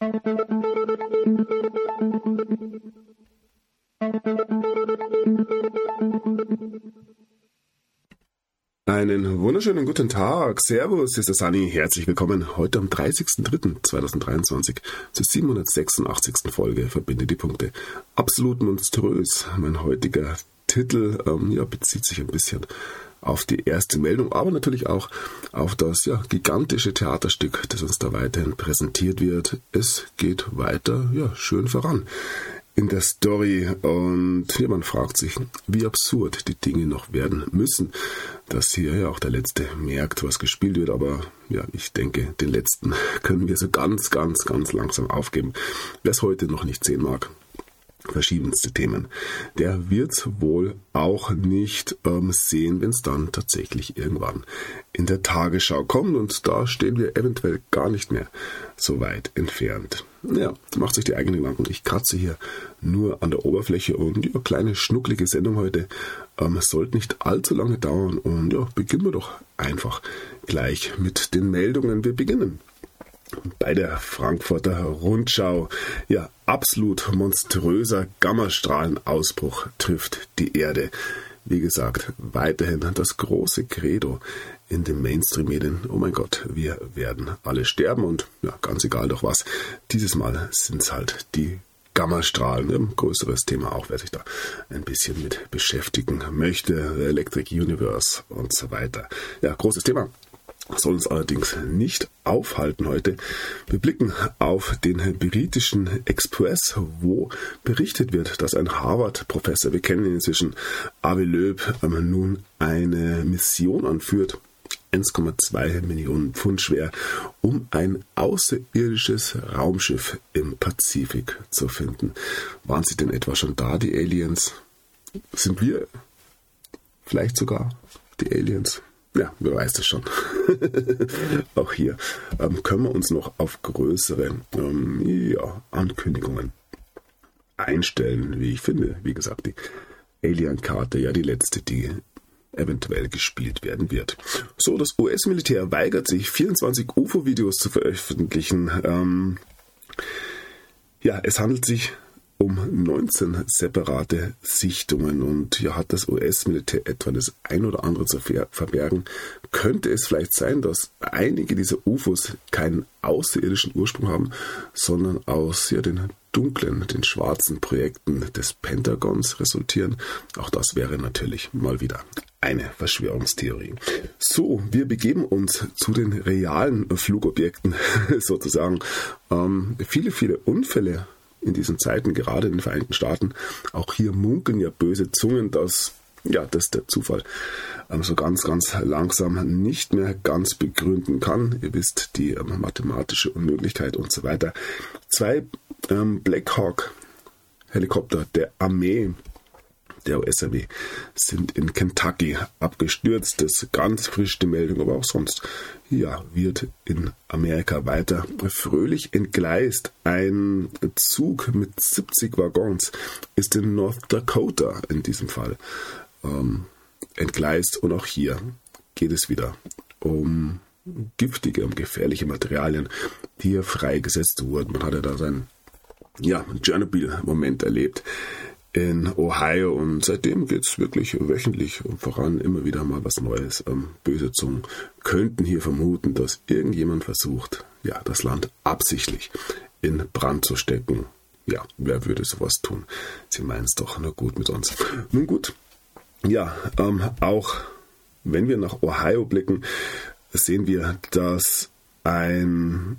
Thank you. Einen wunderschönen guten Tag. Servus, hier ist der Sunny. Herzlich willkommen heute am 30.03.2023 zur 786. Folge Verbinde die Punkte. Absolut monströs. Mein heutiger Titel ähm, ja, bezieht sich ein bisschen auf die erste Meldung, aber natürlich auch auf das ja, gigantische Theaterstück, das uns da weiterhin präsentiert wird. Es geht weiter, ja, schön voran in der Story und ja, man fragt sich, wie absurd die Dinge noch werden müssen, dass hier ja auch der Letzte merkt, was gespielt wird, aber ja, ich denke, den Letzten können wir so ganz, ganz, ganz langsam aufgeben. Wer es heute noch nicht sehen mag, verschiedenste Themen. Der wird wohl auch nicht ähm, sehen, wenn es dann tatsächlich irgendwann in der Tagesschau kommt und da stehen wir eventuell gar nicht mehr so weit entfernt. Ja, macht sich die eigenen Gedanken. Ich kratze hier nur an der Oberfläche und ja, kleine schnucklige Sendung heute. Ähm, sollte nicht allzu lange dauern und ja, beginnen wir doch einfach gleich mit den Meldungen. Wir beginnen bei der Frankfurter Rundschau. Ja, absolut monströser Gammastrahlenausbruch trifft die Erde. Wie gesagt, weiterhin das große Credo in den Mainstream-Medien. Oh mein Gott, wir werden alle sterben und ja, ganz egal doch was. Dieses Mal sind es halt die Gammastrahlen, ein größeres Thema auch, wer sich da ein bisschen mit beschäftigen möchte, Electric Universe und so weiter. Ja, großes Thema soll uns allerdings nicht aufhalten heute. Wir blicken auf den britischen Express, wo berichtet wird, dass ein Harvard-Professor, wir kennen ihn inzwischen, Avi Löb, ähm, nun eine Mission anführt, 1,2 Millionen Pfund schwer, um ein außerirdisches Raumschiff im Pazifik zu finden. Waren sie denn etwa schon da, die Aliens? Sind wir vielleicht sogar die Aliens? Ja, wer weiß das schon. Auch hier ähm, können wir uns noch auf größere ähm, ja, Ankündigungen einstellen, wie ich finde. Wie gesagt, die Alien-Karte, ja die letzte, die eventuell gespielt werden wird. So, das US-Militär weigert sich, 24 UFO-Videos zu veröffentlichen. Ähm, ja, es handelt sich um 19 separate Sichtungen und ja, hat das US-Militär etwa das ein oder andere zu verbergen, könnte es vielleicht sein, dass einige dieser UFOs keinen außerirdischen Ursprung haben, sondern aus ja, den dunklen, den schwarzen Projekten des Pentagons resultieren. Auch das wäre natürlich mal wieder eine Verschwörungstheorie. So, wir begeben uns zu den realen Flugobjekten sozusagen. Ähm, viele, viele Unfälle in diesen Zeiten, gerade in den Vereinigten Staaten. Auch hier munkeln ja böse Zungen, dass ja, dass der Zufall ähm, so ganz, ganz langsam nicht mehr ganz begründen kann. Ihr wisst, die ähm, mathematische Unmöglichkeit und so weiter. Zwei ähm, Black Hawk Helikopter der Armee der US-Armee sind in Kentucky abgestürzt. Das ist ganz frisch die Meldung, aber auch sonst ja, wird in Amerika weiter fröhlich entgleist. Ein Zug mit 70 Waggons ist in North Dakota in diesem Fall ähm, entgleist und auch hier geht es wieder um giftige, um gefährliche Materialien, die hier freigesetzt wurden. Man hatte da seinen ja, Tschernobyl-Moment erlebt in Ohio und seitdem geht es wirklich wöchentlich voran, immer wieder mal was Neues. Ähm, böse Zungen könnten hier vermuten, dass irgendjemand versucht, ja, das Land absichtlich in Brand zu stecken. Ja, wer würde sowas tun? Sie meinen es doch nur gut mit uns. Nun gut, ja, ähm, auch wenn wir nach Ohio blicken, sehen wir, dass ein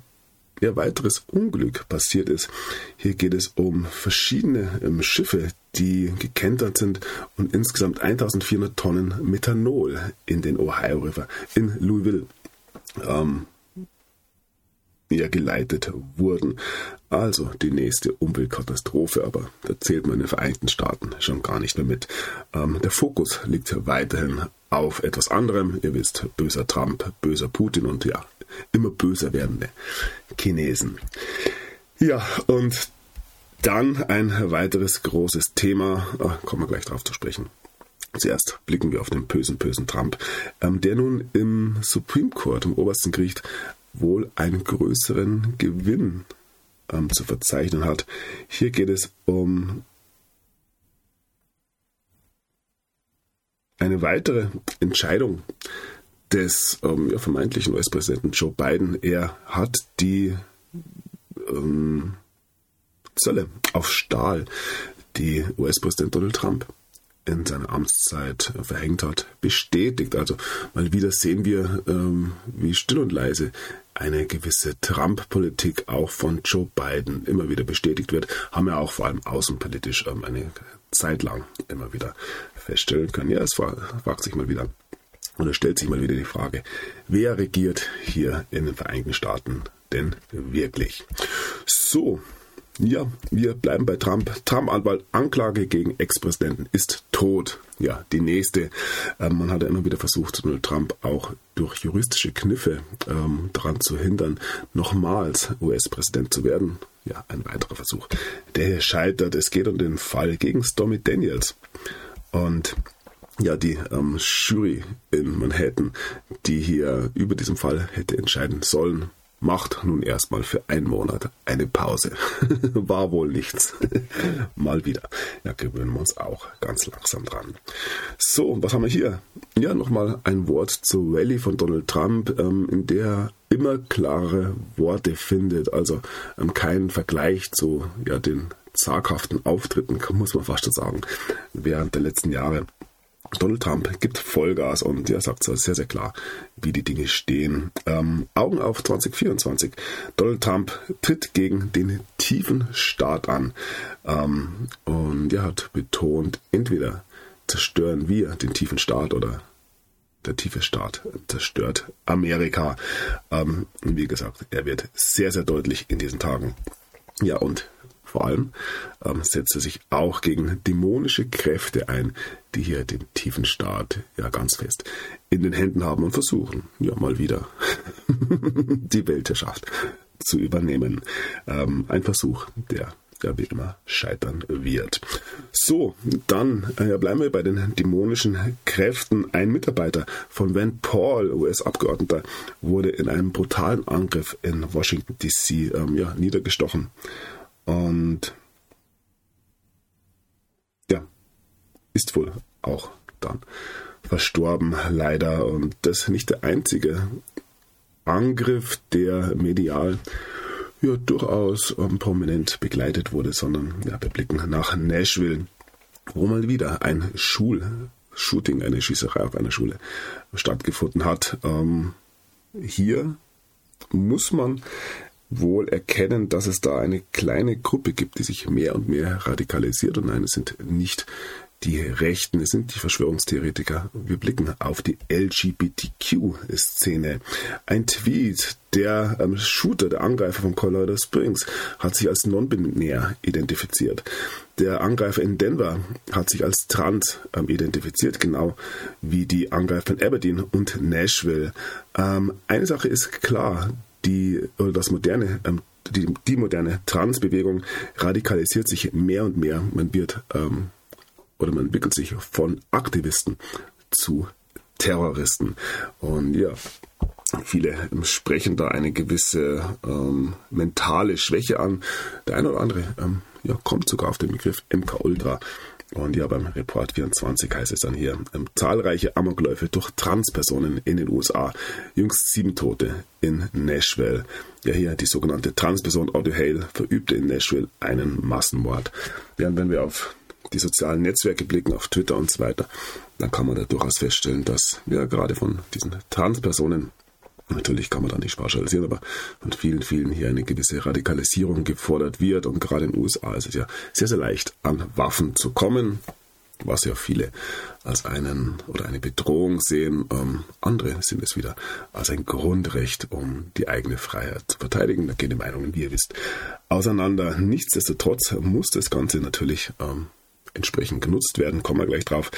ja, weiteres Unglück passiert ist. Hier geht es um verschiedene ähm, Schiffe, die gekentert sind und insgesamt 1400 Tonnen Methanol in den Ohio River in Louisville ähm, ja, geleitet wurden. Also die nächste Umweltkatastrophe, aber da zählt man in den Vereinigten Staaten schon gar nicht mehr mit. Ähm, der Fokus liegt weiterhin auf etwas anderem. Ihr wisst, böser Trump, böser Putin und ja, immer böser werdende Chinesen. Ja, und dann ein weiteres großes Thema, ah, kommen wir gleich darauf zu sprechen. Zuerst blicken wir auf den bösen, bösen Trump, ähm, der nun im Supreme Court, im obersten Gericht, wohl einen größeren Gewinn ähm, zu verzeichnen hat. Hier geht es um eine weitere Entscheidung des ähm, ja, vermeintlichen US-Präsidenten Joe Biden. Er hat die ähm, Zölle auf Stahl, die US-Präsident Donald Trump in seiner Amtszeit verhängt hat, bestätigt. Also mal wieder sehen wir, ähm, wie still und leise eine gewisse Trump-Politik auch von Joe Biden immer wieder bestätigt wird, haben wir auch vor allem außenpolitisch ähm, eine Zeit lang immer wieder feststellen können. Ja, es fragt sich mal wieder, oder stellt sich mal wieder die Frage, wer regiert hier in den Vereinigten Staaten denn wirklich? So, ja, wir bleiben bei Trump. Trump-Anwalt, Anklage gegen Ex-Präsidenten ist tot. Ja, die nächste. Ähm, man hat ja immer wieder versucht, Donald Trump auch durch juristische Kniffe ähm, daran zu hindern, nochmals US-Präsident zu werden. Ja, ein weiterer Versuch. Der hier scheitert. Es geht um den Fall gegen Stormy Daniels. Und ja, die ähm, Jury in Manhattan, die hier über diesen Fall hätte entscheiden sollen, macht nun erstmal für einen Monat eine Pause. War wohl nichts. Mal wieder. Ja, gewöhnen wir uns auch ganz langsam dran. So, was haben wir hier? Ja, nochmal ein Wort zur Rallye von Donald Trump, ähm, in der immer klare Worte findet. Also ähm, kein Vergleich zu ja, den zaghaften Auftritten, muss man fast sagen, während der letzten Jahre. Donald Trump gibt Vollgas und er sagt sehr, sehr klar, wie die Dinge stehen. Ähm, Augen auf 2024. Donald Trump tritt gegen den tiefen Staat an. Ähm, und er hat betont, entweder zerstören wir den tiefen Staat oder der tiefe Staat zerstört Amerika. Ähm, wie gesagt, er wird sehr, sehr deutlich in diesen Tagen. Ja, und vor allem ähm, setzt er sich auch gegen dämonische Kräfte ein, die hier den tiefen Staat ja ganz fest in den Händen haben und versuchen, ja mal wieder die Weltherrschaft zu übernehmen. Ähm, ein Versuch, der ja wie immer scheitern wird. So, dann äh, bleiben wir bei den dämonischen Kräften. Ein Mitarbeiter von Van Paul, US-Abgeordneter, wurde in einem brutalen Angriff in Washington DC ähm, ja, niedergestochen. Und ja, ist wohl auch dann verstorben, leider. Und das ist nicht der einzige Angriff, der medial ja durchaus ähm, prominent begleitet wurde, sondern ja, wir blicken nach Nashville, wo mal wieder ein Schulshooting, eine Schießerei auf einer Schule stattgefunden hat. Ähm, hier muss man wohl erkennen, dass es da eine kleine Gruppe gibt, die sich mehr und mehr radikalisiert. Und nein, es sind nicht die Rechten, es sind die Verschwörungstheoretiker. Wir blicken auf die LGBTQ-Szene. Ein Tweet, der ähm, Shooter, der Angreifer von Colorado Springs, hat sich als non-binär identifiziert. Der Angreifer in Denver hat sich als trans ähm, identifiziert, genau wie die Angreifer in Aberdeen und Nashville. Ähm, eine Sache ist klar, die oder das moderne ähm, die, die moderne Transbewegung radikalisiert sich mehr und mehr. Man wird ähm, oder man entwickelt sich von Aktivisten zu Terroristen. Und ja, viele sprechen da eine gewisse ähm, mentale Schwäche an. Der eine oder andere ähm, ja, kommt sogar auf den Begriff MK Ultra. Und ja, beim Report 24 heißt es dann hier, ähm, zahlreiche Amokläufe durch Transpersonen in den USA. Jüngst sieben Tote in Nashville. Ja, hier die sogenannte Transperson Audrey Hale verübte in Nashville einen Massenmord. Während wenn wir auf die sozialen Netzwerke blicken, auf Twitter und so weiter, dann kann man da durchaus feststellen, dass ja gerade von diesen Transpersonen Natürlich kann man da nicht pauschalisieren, aber von vielen, vielen hier eine gewisse Radikalisierung gefordert wird. Und gerade in den USA ist es ja sehr, sehr leicht, an Waffen zu kommen, was ja viele als einen oder eine Bedrohung sehen. Ähm, andere sind es wieder als ein Grundrecht, um die eigene Freiheit zu verteidigen. Da gehen die Meinungen, wie ihr wisst, auseinander. Nichtsdestotrotz muss das Ganze natürlich ähm, entsprechend genutzt werden. Kommen wir gleich drauf.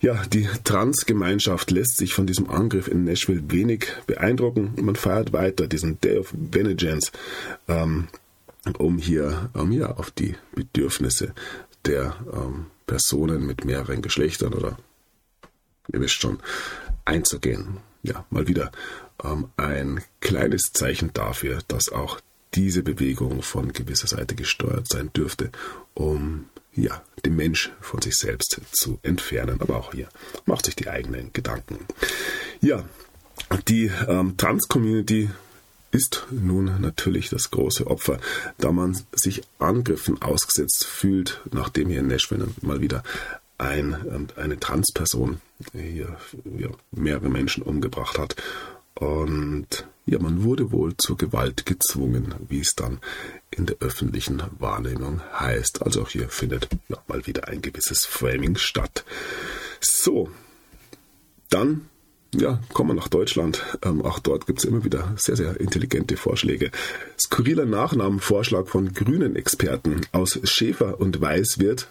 Ja, die Transgemeinschaft lässt sich von diesem Angriff in Nashville wenig beeindrucken. Man feiert weiter diesen Day of Vengeance, ähm, um hier ähm, ja, auf die Bedürfnisse der ähm, Personen mit mehreren Geschlechtern oder ihr wisst schon, einzugehen. Ja, mal wieder ähm, ein kleines Zeichen dafür, dass auch diese Bewegung von gewisser Seite gesteuert sein dürfte, um ja, den Mensch von sich selbst zu entfernen. Aber auch hier macht sich die eigenen Gedanken. Ja, die ähm, Trans-Community ist nun natürlich das große Opfer, da man sich Angriffen ausgesetzt fühlt, nachdem hier in Nashville mal wieder ein, ähm, eine Transperson hier ja, mehrere Menschen umgebracht hat. Und ja, man wurde wohl zur Gewalt gezwungen, wie es dann in der öffentlichen Wahrnehmung heißt. Also auch hier findet ja, mal wieder ein gewisses Framing statt. So, dann ja, kommen wir nach Deutschland. Ähm, auch dort gibt es immer wieder sehr, sehr intelligente Vorschläge. Skurriler Nachnamenvorschlag von grünen Experten aus Schäfer und Weiß wird.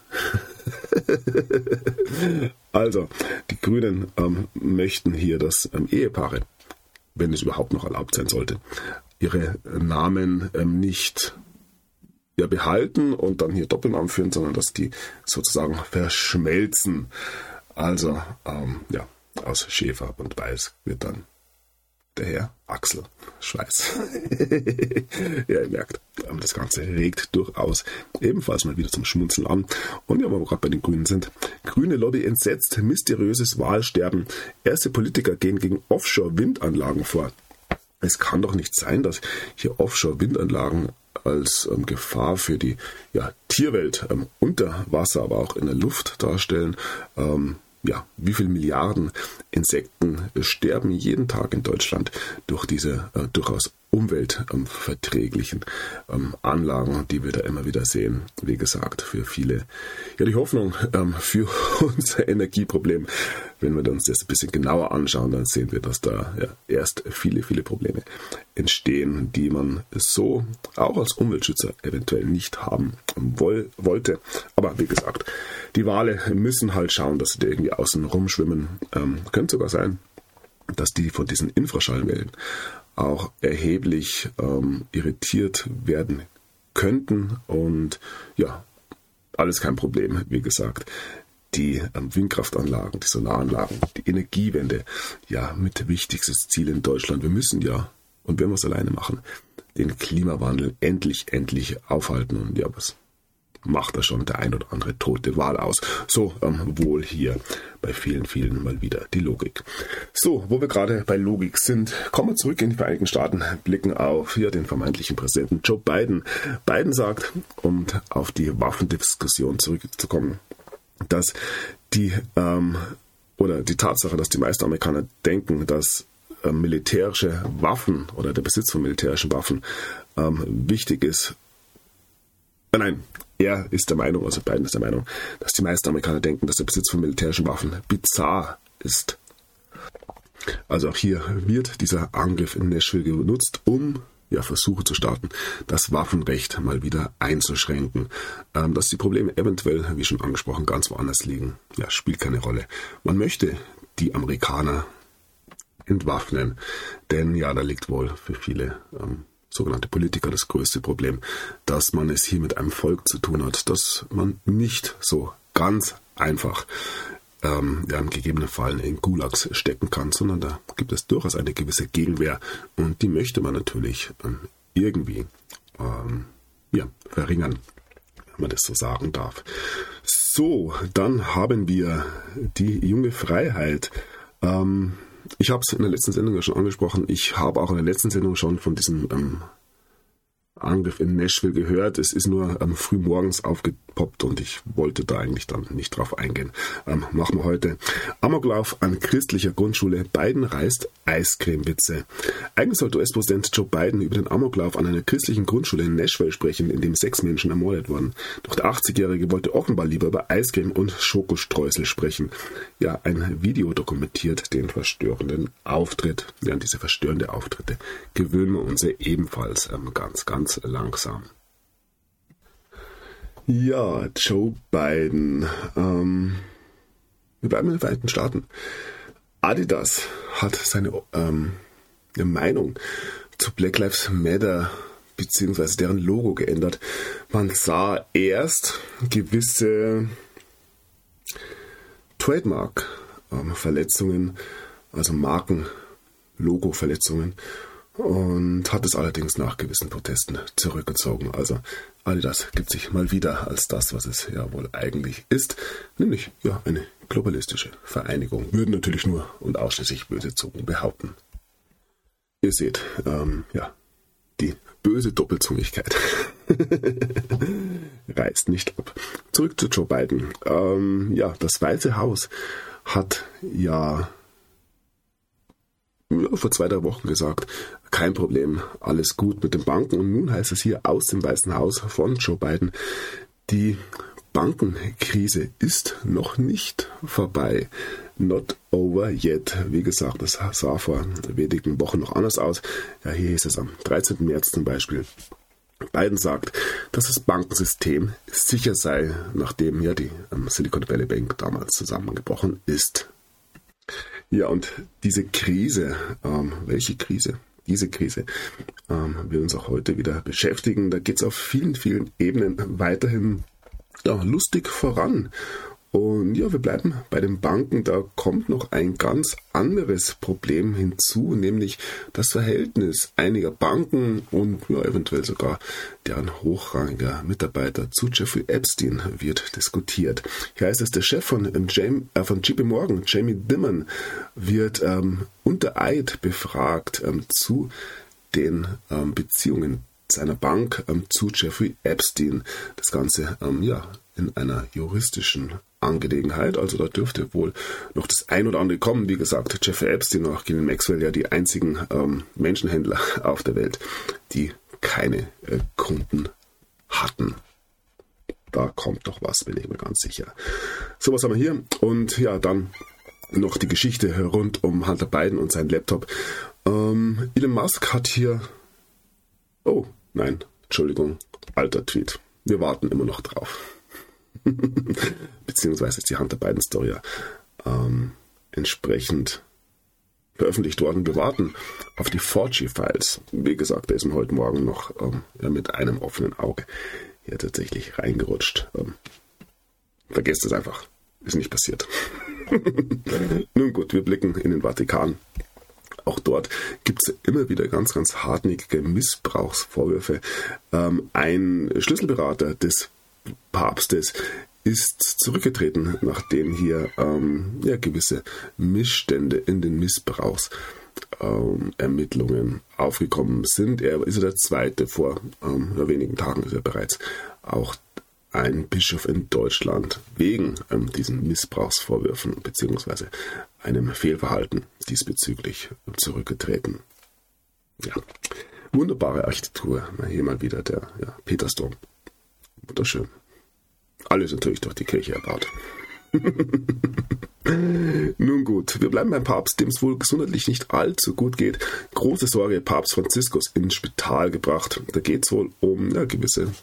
also, die Grünen ähm, möchten hier, dass ähm, Ehepaare, wenn es überhaupt noch erlaubt sein sollte, ihre Namen ähm, nicht ja, behalten und dann hier Doppelnamen führen, sondern dass die sozusagen verschmelzen. Also, ähm, ja, aus Schäfer und Weiß wird dann der Herr Axel Schweiß. ja, ihr merkt, ähm, das Ganze regt durchaus ebenfalls mal wieder zum Schmunzeln an. Und ja, wo wir gerade bei den Grünen sind. Grüne Lobby entsetzt, mysteriöses Wahlsterben. Erste Politiker gehen gegen Offshore-Windanlagen vor. Es kann doch nicht sein, dass hier Offshore-Windanlagen als ähm, Gefahr für die ja, Tierwelt ähm, unter Wasser, aber auch in der Luft darstellen. Ähm, ja, wie viele Milliarden Insekten sterben jeden Tag in Deutschland durch diese äh, durchaus umweltverträglichen ähm, Anlagen, die wir da immer wieder sehen. Wie gesagt, für viele ja die Hoffnung ähm, für unser Energieproblem. Wenn wir uns das ein bisschen genauer anschauen, dann sehen wir, dass da ja, erst viele, viele Probleme entstehen, die man so auch als Umweltschützer eventuell nicht haben woll wollte. Aber wie gesagt, die Wale müssen halt schauen, dass sie da irgendwie außen rumschwimmen. Ähm, könnte sogar sein, dass die von diesen Infraschallwellen auch erheblich ähm, irritiert werden könnten. Und ja, alles kein Problem, wie gesagt. Die ähm, Windkraftanlagen, die Solaranlagen, die Energiewende, ja, mit wichtigstes Ziel in Deutschland. Wir müssen ja, und wenn wir es alleine machen, den Klimawandel endlich, endlich aufhalten. Und ja, was macht da schon der ein oder andere tote Wahl aus. So ähm, wohl hier bei vielen, vielen mal wieder die Logik. So, wo wir gerade bei Logik sind, kommen wir zurück in die Vereinigten Staaten, blicken auf hier den vermeintlichen Präsidenten Joe Biden. Biden sagt, um auf die Waffendiskussion zurückzukommen, dass die ähm, oder die Tatsache, dass die meisten Amerikaner denken, dass äh, militärische Waffen oder der Besitz von militärischen Waffen ähm, wichtig ist. Nein, er ist der Meinung, also Biden ist der Meinung, dass die meisten Amerikaner denken, dass der Besitz von militärischen Waffen bizarr ist. Also auch hier wird dieser Angriff in Nashville genutzt, um ja, Versuche zu starten, das Waffenrecht mal wieder einzuschränken. Ähm, dass die Probleme eventuell, wie schon angesprochen, ganz woanders liegen, ja, spielt keine Rolle. Man möchte die Amerikaner entwaffnen, denn ja, da liegt wohl für viele ähm, sogenannte Politiker das größte Problem, dass man es hier mit einem Volk zu tun hat, dass man nicht so ganz einfach ähm, ja, im gegebenen Fall in Gulags stecken kann, sondern da gibt es durchaus eine gewisse Gegenwehr und die möchte man natürlich ähm, irgendwie ähm, ja, verringern, wenn man das so sagen darf. So, dann haben wir die junge Freiheit. Ähm, ich habe es in der letzten Sendung ja schon angesprochen. Ich habe auch in der letzten Sendung schon von diesem ähm, Angriff in Nashville gehört. Es ist nur ähm, früh morgens aufgepoppt und ich wollte da eigentlich dann nicht drauf eingehen. Ähm, machen wir heute. Amoklauf an christlicher Grundschule. Biden reißt Eiscremewitze. Eigentlich sollte US-Präsident Joe Biden über den Amoklauf an einer christlichen Grundschule in Nashville sprechen, in dem sechs Menschen ermordet wurden. Doch der 80-Jährige wollte offenbar lieber über Eiscreme und Schokostreusel sprechen. Ja, ein Video dokumentiert den verstörenden Auftritt. Ja, diese verstörende Auftritte gewöhnen wir uns ebenfalls ähm, ganz, ganz langsam. Ja, Joe Biden. Ähm, wir bleiben in den Vereinigten Staaten. Adidas hat seine ähm, Meinung zu Black Lives Matter beziehungsweise deren Logo geändert. Man sah erst gewisse Trademark-Verletzungen, also Marken-Logo-Verletzungen und hat es allerdings nach gewissen Protesten zurückgezogen. Also Adidas gibt sich mal wieder als das, was es ja wohl eigentlich ist, nämlich ja eine globalistische Vereinigung. Würden natürlich nur und ausschließlich böse Zungen behaupten. Ihr seht, ähm, ja, die böse Doppelzungigkeit reißt nicht ab. Zurück zu Joe Biden. Ähm, ja, das Weiße Haus hat ja ja, vor zwei, drei Wochen gesagt, kein Problem, alles gut mit den Banken. Und nun heißt es hier aus dem Weißen Haus von Joe Biden, die Bankenkrise ist noch nicht vorbei. Not over yet. Wie gesagt, das sah vor wenigen Wochen noch anders aus. Ja, hier hieß es am 13. März zum Beispiel. Biden sagt, dass das Bankensystem sicher sei, nachdem ja die ähm, Silicon Valley Bank damals zusammengebrochen ist. Ja, und diese Krise, ähm, welche Krise? Diese Krise ähm, wird uns auch heute wieder beschäftigen. Da geht es auf vielen, vielen Ebenen weiterhin ja, lustig voran. Und ja, wir bleiben bei den Banken. Da kommt noch ein ganz anderes Problem hinzu, nämlich das Verhältnis einiger Banken und ja, eventuell sogar deren hochrangiger Mitarbeiter zu Jeffrey Epstein wird diskutiert. Hier heißt es, der Chef von, James, äh, von JP Morgan, Jamie Dimon, wird ähm, unter Eid befragt ähm, zu den ähm, Beziehungen seiner Bank ähm, zu Jeffrey Epstein. Das Ganze ähm, ja in einer juristischen Angelegenheit. Also da dürfte wohl noch das ein oder andere kommen. Wie gesagt, Jeffrey Epstein und auch Gillian Maxwell ja die einzigen ähm, Menschenhändler auf der Welt, die keine äh, Kunden hatten. Da kommt doch was, bin ich mir ganz sicher. So, was haben wir hier? Und ja, dann noch die Geschichte rund um Hunter Biden und seinen Laptop. Ähm, Elon Musk hat hier. Oh, nein, Entschuldigung, alter Tweet. Wir warten immer noch drauf. beziehungsweise ist die Hunter Biden Story ähm, entsprechend veröffentlicht worden. Wir warten auf die 4G-Files. Wie gesagt, da ist mir heute Morgen noch ähm, mit einem offenen Auge hier tatsächlich reingerutscht. Ähm, vergesst es einfach. Ist nicht passiert. Nun gut, wir blicken in den Vatikan. Auch dort gibt es immer wieder ganz, ganz hartnäckige Missbrauchsvorwürfe. Ähm, ein Schlüsselberater des Papstes ist zurückgetreten, nachdem hier ähm, ja, gewisse Missstände in den Missbrauchsermittlungen ähm, aufgekommen sind. Er ist ja der zweite, vor ähm, wenigen Tagen ist er bereits auch ein Bischof in Deutschland wegen ähm, diesen Missbrauchsvorwürfen bzw. einem Fehlverhalten diesbezüglich zurückgetreten. Ja, wunderbare Architektur. Hier mal wieder der ja, Petersdom. Wunderschön. Alles natürlich durch die Kirche erbaut. Nun gut, wir bleiben beim Papst, dem es wohl gesundheitlich nicht allzu gut geht. Große Sorge, Papst Franziskus ins Spital gebracht. Da geht es wohl um ja, gewisse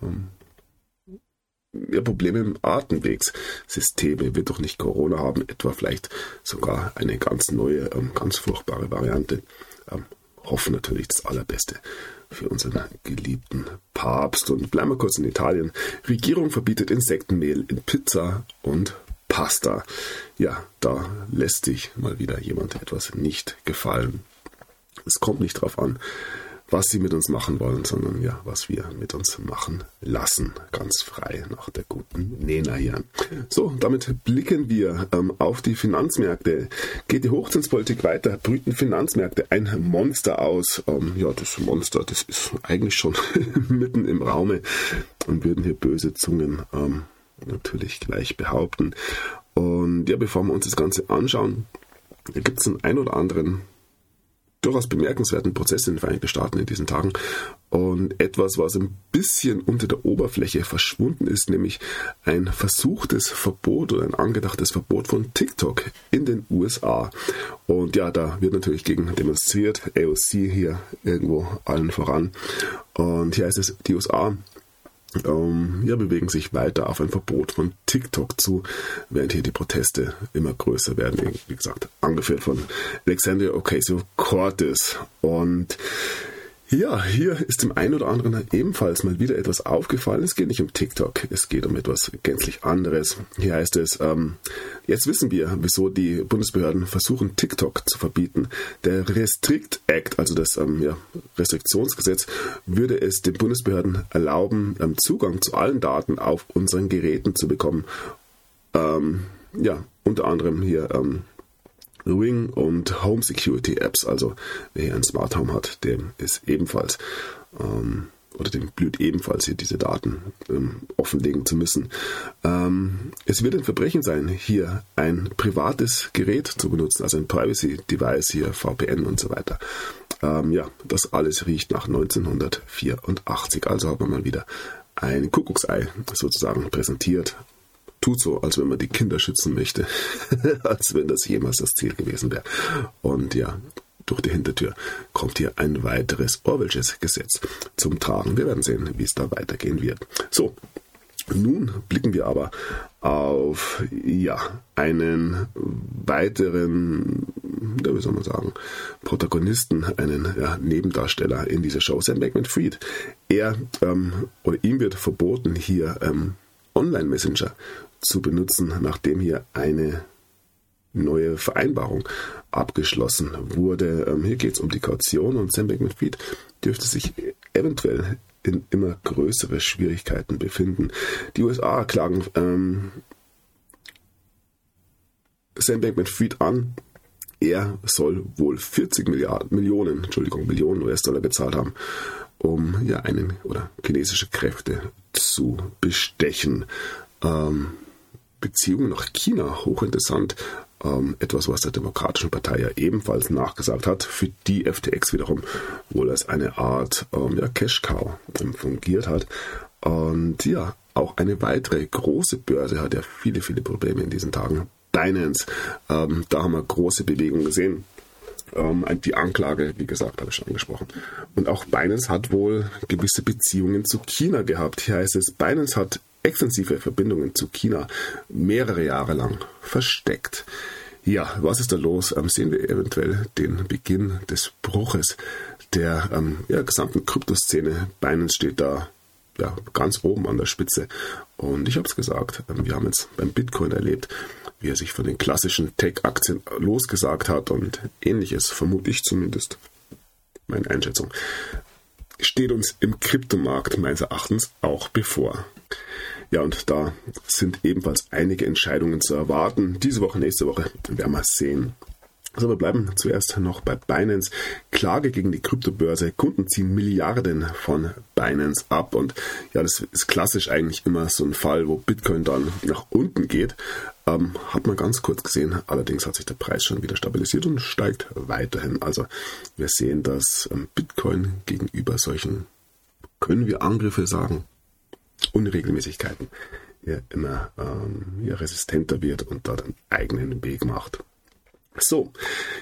um, ja, Probleme im Atemwegssystem. Er wird doch nicht Corona haben, etwa vielleicht sogar eine ganz neue, ähm, ganz furchtbare Variante. Ähm, hoffen natürlich das Allerbeste für unseren geliebten Papst. Und bleiben wir kurz in Italien. Regierung verbietet Insektenmehl in Pizza und Pasta. Ja, da lässt sich mal wieder jemand etwas nicht gefallen. Es kommt nicht darauf an, was sie mit uns machen wollen, sondern ja, was wir mit uns machen lassen. Ganz frei nach der Nena hier. So, damit blicken wir ähm, auf die Finanzmärkte. Geht die Hochzinspolitik weiter, brüten Finanzmärkte ein Monster aus. Ähm, ja, das Monster, das ist eigentlich schon mitten im Raume und würden hier böse Zungen ähm, natürlich gleich behaupten. Und ja, bevor wir uns das Ganze anschauen, da gibt es einen ein oder anderen durchaus bemerkenswerten Prozess in den Vereinigten Staaten in diesen Tagen. Und etwas, was ein bisschen unter der Oberfläche verschwunden ist, nämlich ein versuchtes Verbot oder ein angedachtes Verbot von TikTok in den USA. Und ja, da wird natürlich gegen demonstriert, AOC hier irgendwo allen voran. Und hier heißt es, die USA ähm, ja, bewegen sich weiter auf ein Verbot von TikTok zu, während hier die Proteste immer größer werden. Wie gesagt, angeführt von Alexandria Ocasio-Cortez. Und Ja, hier ist dem einen oder anderen ebenfalls mal wieder etwas aufgefallen. Es geht nicht um TikTok, es geht um etwas gänzlich anderes. Hier heißt es, ähm, jetzt wissen wir, wieso die Bundesbehörden versuchen, TikTok zu verbieten. Der Restrict Act, also das ähm, ja, Restriktionsgesetz, würde es den Bundesbehörden erlauben, ähm, Zugang zu allen Daten auf unseren Geräten zu bekommen. Ähm, ja, unter anderem hier Ring und Home Security Apps. Also wer hier ein Smart Home hat, dem ist ebenfalls ähm, oder dem blüht ebenfalls hier diese Daten ähm, offenlegen zu müssen. Ähm, es wird ein Verbrechen sein, hier ein privates Gerät zu benutzen, also ein Privacy Device hier, VPN und so weiter. Ähm, ja, das alles riecht nach 1984. Also hat man mal wieder ein Kuckucksei sozusagen präsentiert tut so, als wenn man die Kinder schützen möchte, als wenn das jemals das Ziel gewesen wäre. Und ja, durch die Hintertür kommt hier ein weiteres Orwellsches Gesetz zum Tragen. Wir werden sehen, wie es da weitergehen wird. So, nun blicken wir aber auf ja, einen weiteren, wie soll man sagen, Protagonisten, einen ja, Nebendarsteller in dieser Show, Sam Bankman-Fried. Er ähm, oder ihm wird verboten, hier ähm, Online-Messenger zu benutzen, nachdem hier eine neue Vereinbarung abgeschlossen wurde. Ähm, hier geht es um die Kaution und Sam Bankman-Fried dürfte sich eventuell in immer größere Schwierigkeiten befinden. Die USA klagen ähm, Sam Bankman-Fried an. Er soll wohl 40 Milliarden, Millionen, Entschuldigung, Millionen US-Dollar bezahlt haben, um ja einen oder chinesische Kräfte zu bestechen. Ähm, Beziehungen nach China hochinteressant. Ähm, etwas, was der Demokratischen Partei ja ebenfalls nachgesagt hat, für die FTX wiederum wohl als eine Art ähm, ja, Cash-Cow ähm, fungiert hat. Und ja, auch eine weitere große Börse hat ja viele, viele Probleme in diesen Tagen. Binance, ähm, da haben wir große Bewegungen gesehen ähm, die Anklage, wie gesagt, habe ich schon angesprochen. Und auch Binance hat wohl gewisse Beziehungen zu China gehabt. Hier heißt es, Binance hat extensive Verbindungen zu China mehrere Jahre lang versteckt. Ja, was ist da los? Ähm, sehen wir eventuell den Beginn des Bruches der ähm, ja, gesamten Kryptoszene. Binance steht da ja, ganz oben an der Spitze. Und ich habe es gesagt, ähm, wir haben jetzt beim Bitcoin erlebt, wie er sich von den klassischen Tech-Aktien losgesagt hat und ähnliches, vermute ich zumindest. Meine Einschätzung. Steht uns im Kryptomarkt meines Erachtens auch bevor. Ja, und da sind ebenfalls einige Entscheidungen zu erwarten. Diese Woche, nächste Woche werden wir sehen. Also wir bleiben zuerst noch bei Binance. Klage gegen die Kryptobörse. Kunden ziehen Milliarden von Binance ab. Und ja, das ist klassisch eigentlich immer so ein Fall, wo Bitcoin dann nach unten geht. Ähm, hat man ganz kurz gesehen. Allerdings hat sich der Preis schon wieder stabilisiert und steigt weiterhin. Also wir sehen, dass ähm, Bitcoin gegenüber solchen, können wir Angriffe sagen, Unregelmäßigkeiten ja immer ähm, ja, resistenter wird und dort einen eigenen Weg macht. So,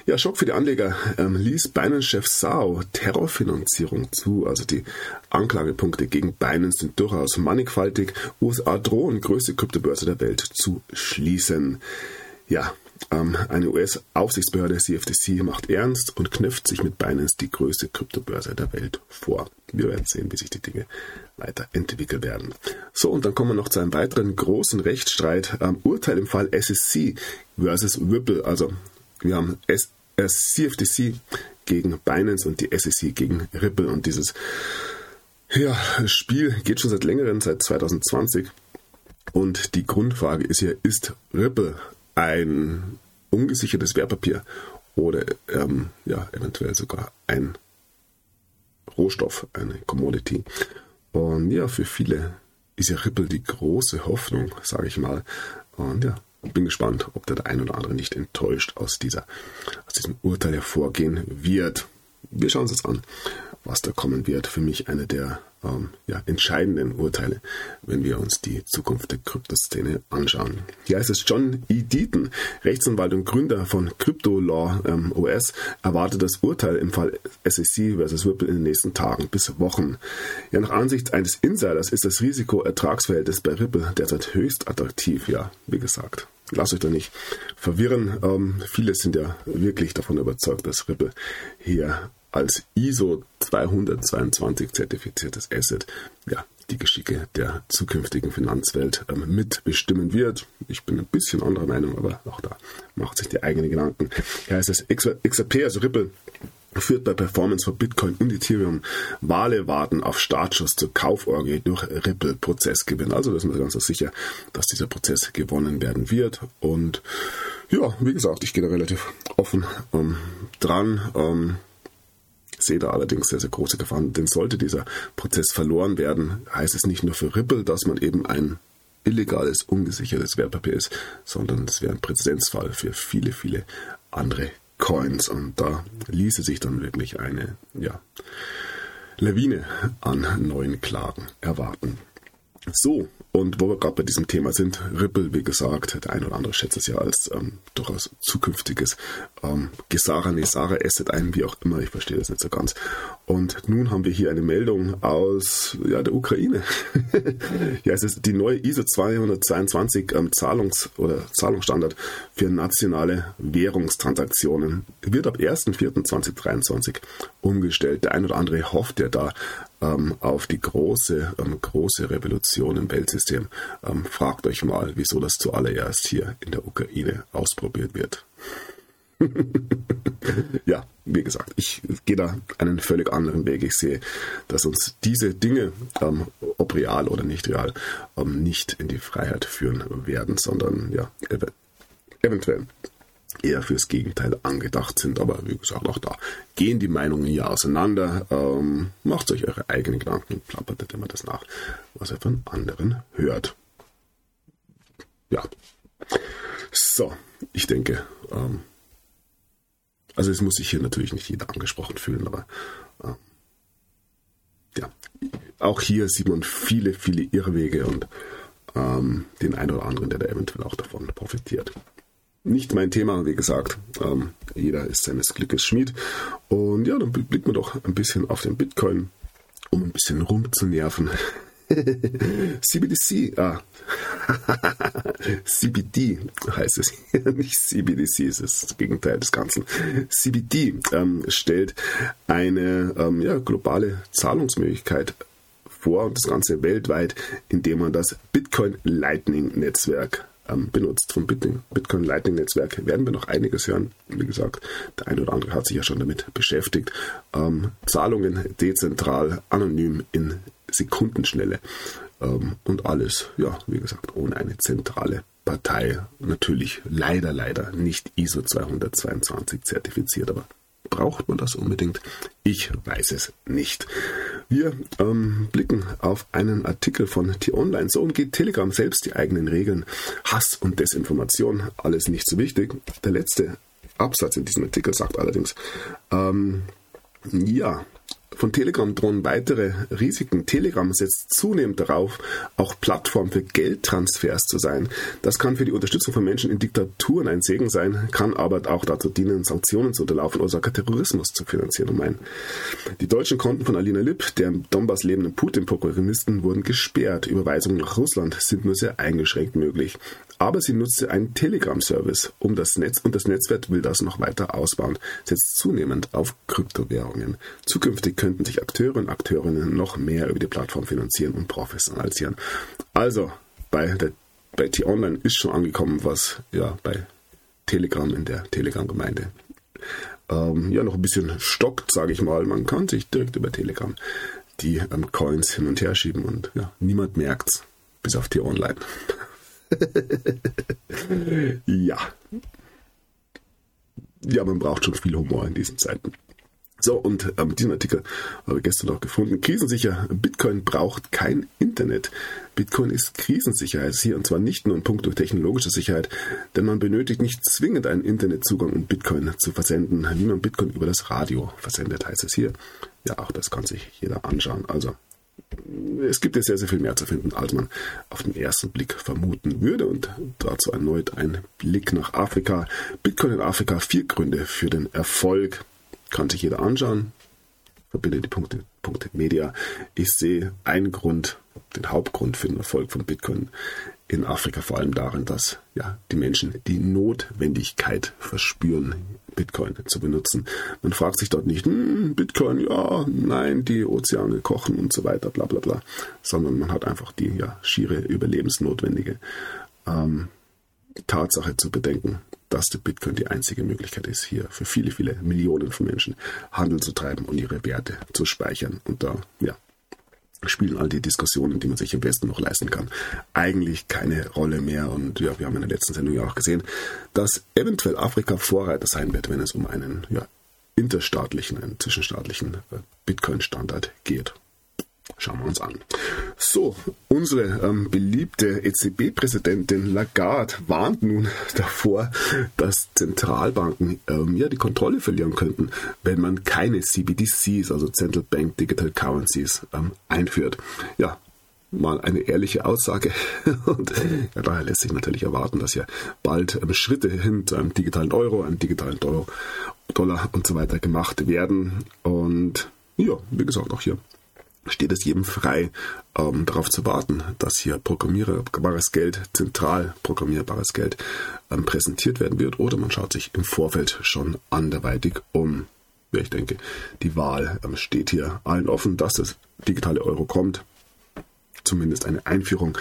ja, Schock für die Anleger. Ähm, ließ Binance-Chef Sao Terrorfinanzierung zu. Also die Anklagepunkte gegen Binance sind durchaus mannigfaltig. USA drohen, größte Kryptobörse der Welt zu schließen. Ja, ähm, eine US-Aufsichtsbehörde CFTC macht ernst und knüpft sich mit Binance die größte Kryptobörse der Welt vor. Wir werden sehen, wie sich die Dinge weiterentwickeln werden. So, und dann kommen wir noch zu einem weiteren großen Rechtsstreit. Ähm, Urteil im Fall SSC versus Ripple. Also wir haben S CFTC gegen Binance und die SEC gegen Ripple. Und dieses ja, Spiel geht schon seit längerem, seit 2020. Und die Grundfrage ist hier, ist Ripple ein ungesichertes Wertpapier oder ähm, ja, eventuell sogar ein Rohstoff, eine Commodity. Und ja, für viele ist ja Ripple die große Hoffnung, sage ich mal. Und ja, bin gespannt, ob der ein oder andere nicht enttäuscht aus, dieser, aus diesem Urteil hervorgehen wird. Wir schauen uns jetzt an, was da kommen wird. Für mich eine der ähm, ja, entscheidenden Urteile, wenn wir uns die Zukunft der Kryptoszene anschauen. Hier heißt es John E. Deaton, Rechtsanwalt und Gründer von Crypto Law ähm, OS, erwartet das Urteil im Fall SEC versus Ripple in den nächsten Tagen bis Wochen. Ja, nach Ansicht eines Insiders ist das Risiko-Ertragsverhältnis bei Ripple derzeit höchst attraktiv. Ja, wie gesagt, lasst euch da nicht verwirren. Ähm, viele sind ja wirklich davon überzeugt, dass Ripple hier als ISO 222 zertifiziertes Asset ja, die Geschicke der zukünftigen Finanzwelt ähm, mitbestimmen wird. Ich bin ein bisschen anderer Meinung, aber auch da macht sich die eigenen Gedanken. Ja, es XRP, also Ripple, führt bei Performance von Bitcoin und Ethereum Wale warten auf Startschuss zur Kauforgie durch Ripple-Prozessgewinn. Also da sind wir ganz sicher, dass dieser Prozess gewonnen werden wird. Und ja, wie gesagt, ich gehe da relativ offen ähm, dran. Ähm, sehe da allerdings sehr, sehr große Gefahren, denn sollte dieser Prozess verloren werden, heißt es nicht nur für Ripple, dass man eben ein illegales, ungesichertes Wertpapier ist, sondern es wäre ein Präzedenzfall für viele, viele andere Coins. Und da ließe sich dann wirklich eine ja, Lawine an neuen Klagen erwarten. So, und wo wir gerade bei diesem Thema sind, Ripple, wie gesagt, der ein oder andere schätzt es ja als ähm, durchaus zukünftiges ähm, Gesara, Nesara Asset ein, wie auch immer, ich verstehe das nicht so ganz. Und nun haben wir hier eine Meldung aus ja, der Ukraine. ja, es ist die neue ISO 222 ähm, Zahlungs- oder Zahlungsstandard für nationale Währungstransaktionen wird ab 1.4.2023 umgestellt. Der ein oder andere hofft ja da ähm, auf die große, ähm, große Revolution im Weltsystem. Ähm, fragt euch mal, wieso das zuallererst hier in der Ukraine ausprobiert wird. ja, wie gesagt, ich gehe da einen völlig anderen Weg. Ich sehe, dass uns diese Dinge, ähm, ob real oder nicht real, ähm, nicht in die Freiheit führen werden, sondern ja, ev eventuell eher fürs Gegenteil angedacht sind. Aber wie gesagt, auch da gehen die Meinungen hier auseinander. Ähm, macht euch eure eigenen Gedanken, plappert immer das nach, was ihr von anderen hört. Ja. So, ich denke, ähm, also es muss sich hier natürlich nicht jeder angesprochen fühlen, aber äh, ja, auch hier sieht man viele, viele Irrwege und ähm, den einen oder anderen, der da eventuell auch davon profitiert nicht mein Thema, wie gesagt. Ähm, jeder ist seines Glückes Schmied. Und ja, dann blicken wir doch ein bisschen auf den Bitcoin, um ein bisschen rumzunerven. CBDC, ah. CBD heißt es hier, nicht CBDC, es ist das Gegenteil des Ganzen. CBD ähm, stellt eine ähm, ja, globale Zahlungsmöglichkeit vor, das Ganze weltweit, indem man das Bitcoin Lightning Netzwerk ähm, benutzt vom Bitcoin Lightning Netzwerk, werden wir noch einiges hören. Wie gesagt, der eine oder andere hat sich ja schon damit beschäftigt. Ähm, Zahlungen dezentral, anonym in Sekundenschnelle ähm, und alles, ja, wie gesagt, ohne eine zentrale Partei. Natürlich leider, leider nicht ISO 222 zertifiziert, aber braucht man das unbedingt? Ich weiß es nicht. Wir ähm, blicken auf einen Artikel von T-Online. So umgeht Telegram selbst die eigenen Regeln. Hass und Desinformation, alles nicht so wichtig. Der letzte Absatz in diesem Artikel sagt allerdings, ähm, ja, von Telegram drohen weitere Risiken. Telegram setzt zunehmend darauf, auch Plattform für Geldtransfers zu sein. Das kann für die Unterstützung von Menschen in Diktaturen ein Segen sein, kann aber auch dazu dienen, Sanktionen zu unterlaufen oder sogar Terrorismus zu finanzieren. Um ein. Die deutschen Konten von Alina Lipp, der im Donbass lebenden Putin-Prokuristen, wurden gesperrt. Überweisungen nach Russland sind nur sehr eingeschränkt möglich aber sie nutzte einen Telegram-Service um das Netz und das Netzwerk will das noch weiter ausbauen, setzt zunehmend auf Kryptowährungen. Zukünftig könnten sich Akteure und Akteurinnen noch mehr über die Plattform finanzieren und professionalisieren. Also bei der bei T-Online ist schon angekommen, was ja bei Telegram in der Telegram-Gemeinde ähm, ja noch ein bisschen stockt, sage ich mal. Man kann sich direkt über Telegram die ähm, Coins hin und her schieben und ja, niemand merkt's, bis auf T-Online. ja. Ja, man braucht schon viel Humor in diesen Zeiten. So, und ähm, diesen Artikel habe ich gestern noch gefunden. Krisensicher. Bitcoin braucht kein Internet. Bitcoin ist Krisensicherheit hier und zwar nicht nur in puncto technologischer Sicherheit, denn man benötigt nicht zwingend einen Internetzugang, um Bitcoin zu versenden, wie man Bitcoin über das Radio versendet, heißt es hier. Ja, auch das kann sich jeder anschauen. Also es gibt ja sehr, sehr viel mehr zu finden, als man auf den ersten Blick vermuten würde. Und dazu erneut ein Blick nach Afrika. Bitcoin in Afrika, vier Gründe für den Erfolg. Kann sich jeder anschauen. Verbinde die Punkte, Punkte Media. Ich sehe einen Grund, den Hauptgrund für den Erfolg von Bitcoin in Afrika vor allem darin, dass ja, die Menschen die Notwendigkeit verspüren, Bitcoin zu benutzen. Man fragt sich dort nicht, hm, Bitcoin, ja, nein, die Ozeane kochen und so weiter, bla bla bla, sondern man hat einfach die ja, schiere überlebensnotwendige ähm, Tatsache zu bedenken, dass der Bitcoin die einzige Möglichkeit ist, hier für viele, viele Millionen von Menschen Handel zu treiben und ihre Werte zu speichern. Und da, ja, spielen all die Diskussionen, die man sich im Westen noch leisten kann, eigentlich keine Rolle mehr. Und ja, wir haben in der letzten Sendung ja auch gesehen, dass eventuell Afrika Vorreiter sein wird, wenn es um einen ja, interstaatlichen, einen zwischenstaatlichen äh, Bitcoin-Standard geht. Schauen wir uns an. So, unsere ähm, beliebte EZB-Präsidentin Lagarde warnt nun davor, dass Zentralbanken ähm, ja die Kontrolle verlieren könnten, wenn man keine CBDCs, also Central Bank Digital Currencies, ähm, einführt. Ja, mal eine ehrliche Aussage. Und ja, daher lässt sich natürlich erwarten, dass ja bald ähm, Schritte hin zu einem digitalen Euro, einem digitalen Dollar und so weiter gemacht werden. Und ja, wie gesagt, auch hier steht es jedem frei, ähm, darauf zu warten, dass hier programmierbares Geld, zentral programmierbares Geld ähm, präsentiert werden wird oder man schaut sich im Vorfeld schon anderweitig um. Ja, ich denke, die Wahl ähm, steht hier allen offen, dass das digitale Euro kommt. Zumindest eine Einführung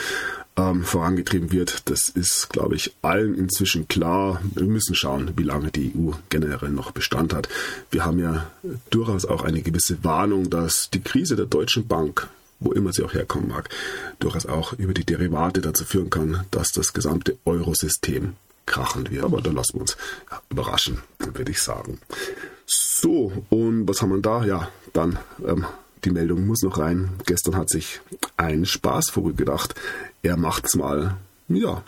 ähm, vorangetrieben wird. Das ist, glaube ich, allen inzwischen klar. Wir müssen schauen, wie lange die EU generell noch Bestand hat. Wir haben ja durchaus auch eine gewisse Warnung, dass die Krise der Deutschen Bank wo immer sie auch herkommen mag, durchaus auch über die Derivate dazu führen kann, dass das gesamte Eurosystem krachen wird. Aber da lassen wir uns überraschen, würde ich sagen. So, und was haben wir da? Ja, dann ähm, die Meldung muss noch rein. Gestern hat sich ein Spaßvogel gedacht, er macht's mal ja,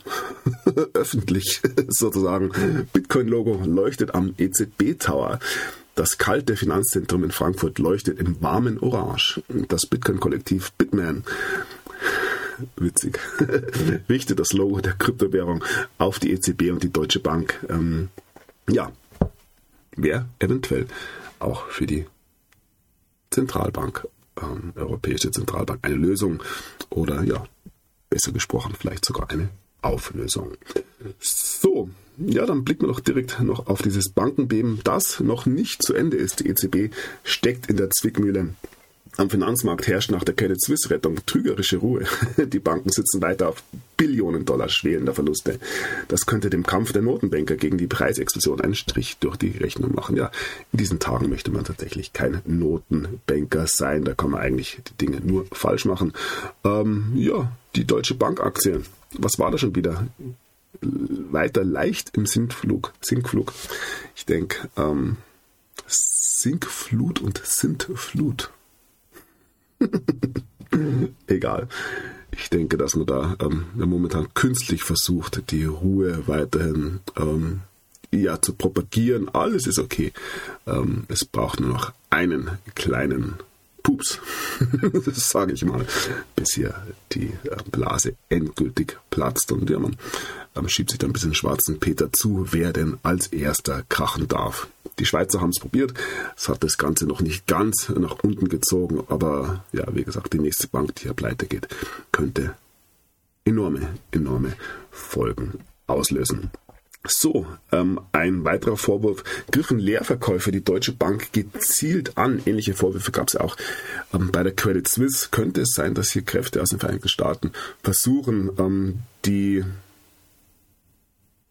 öffentlich sozusagen. Bitcoin-Logo leuchtet am EZB-Tower. Das kalte Finanzzentrum in Frankfurt leuchtet im warmen Orange. Das Bitcoin-Kollektiv Bitman witzig, richtet das Logo der Kryptowährung auf die EZB und die Deutsche Bank. Ähm, ja, wäre eventuell auch für die Zentralbank, ähm, Europäische Zentralbank, eine Lösung oder ja, besser gesprochen, vielleicht sogar eine Auflösung. So, ja, dann blicken wir doch direkt noch auf dieses Bankenbeben, das noch nicht zu Ende ist. Die EZB steckt in der Zwickmühle. Am Finanzmarkt herrscht nach der Credit Suisse Rettung trügerische Ruhe. Die Banken sitzen weiter auf Billionen Dollar schwelender Verluste. Das könnte dem Kampf der Notenbanker gegen die Preisexplosion einen Strich durch die Rechnung machen. Ja, in diesen Tagen möchte man tatsächlich kein Notenbanker sein. Da kann man eigentlich die Dinge nur falsch machen. Ähm, ja, die Deutsche Bankaktie. Was war da schon wieder? Weiter leicht im Sinkflug. Sinkflug. Ich denke, ähm, Sinkflut und Sintflut. Egal. Ich denke, dass man da ähm, momentan künstlich versucht, die Ruhe weiterhin ähm, ja, zu propagieren. Alles ist okay. Ähm, es braucht nur noch einen kleinen Pups, sage ich mal, bis hier die äh, Blase endgültig platzt und ja, man schiebt sich dann ein bisschen schwarzen Peter zu, wer denn als erster krachen darf. Die Schweizer haben es probiert, es hat das Ganze noch nicht ganz nach unten gezogen, aber ja, wie gesagt, die nächste Bank, die hier pleite geht, könnte enorme, enorme Folgen auslösen. So, ähm, ein weiterer Vorwurf, griffen Leerverkäufe die Deutsche Bank gezielt an. Ähnliche Vorwürfe gab es auch ähm, bei der Credit Suisse. Könnte es sein, dass hier Kräfte aus den Vereinigten Staaten versuchen, ähm, die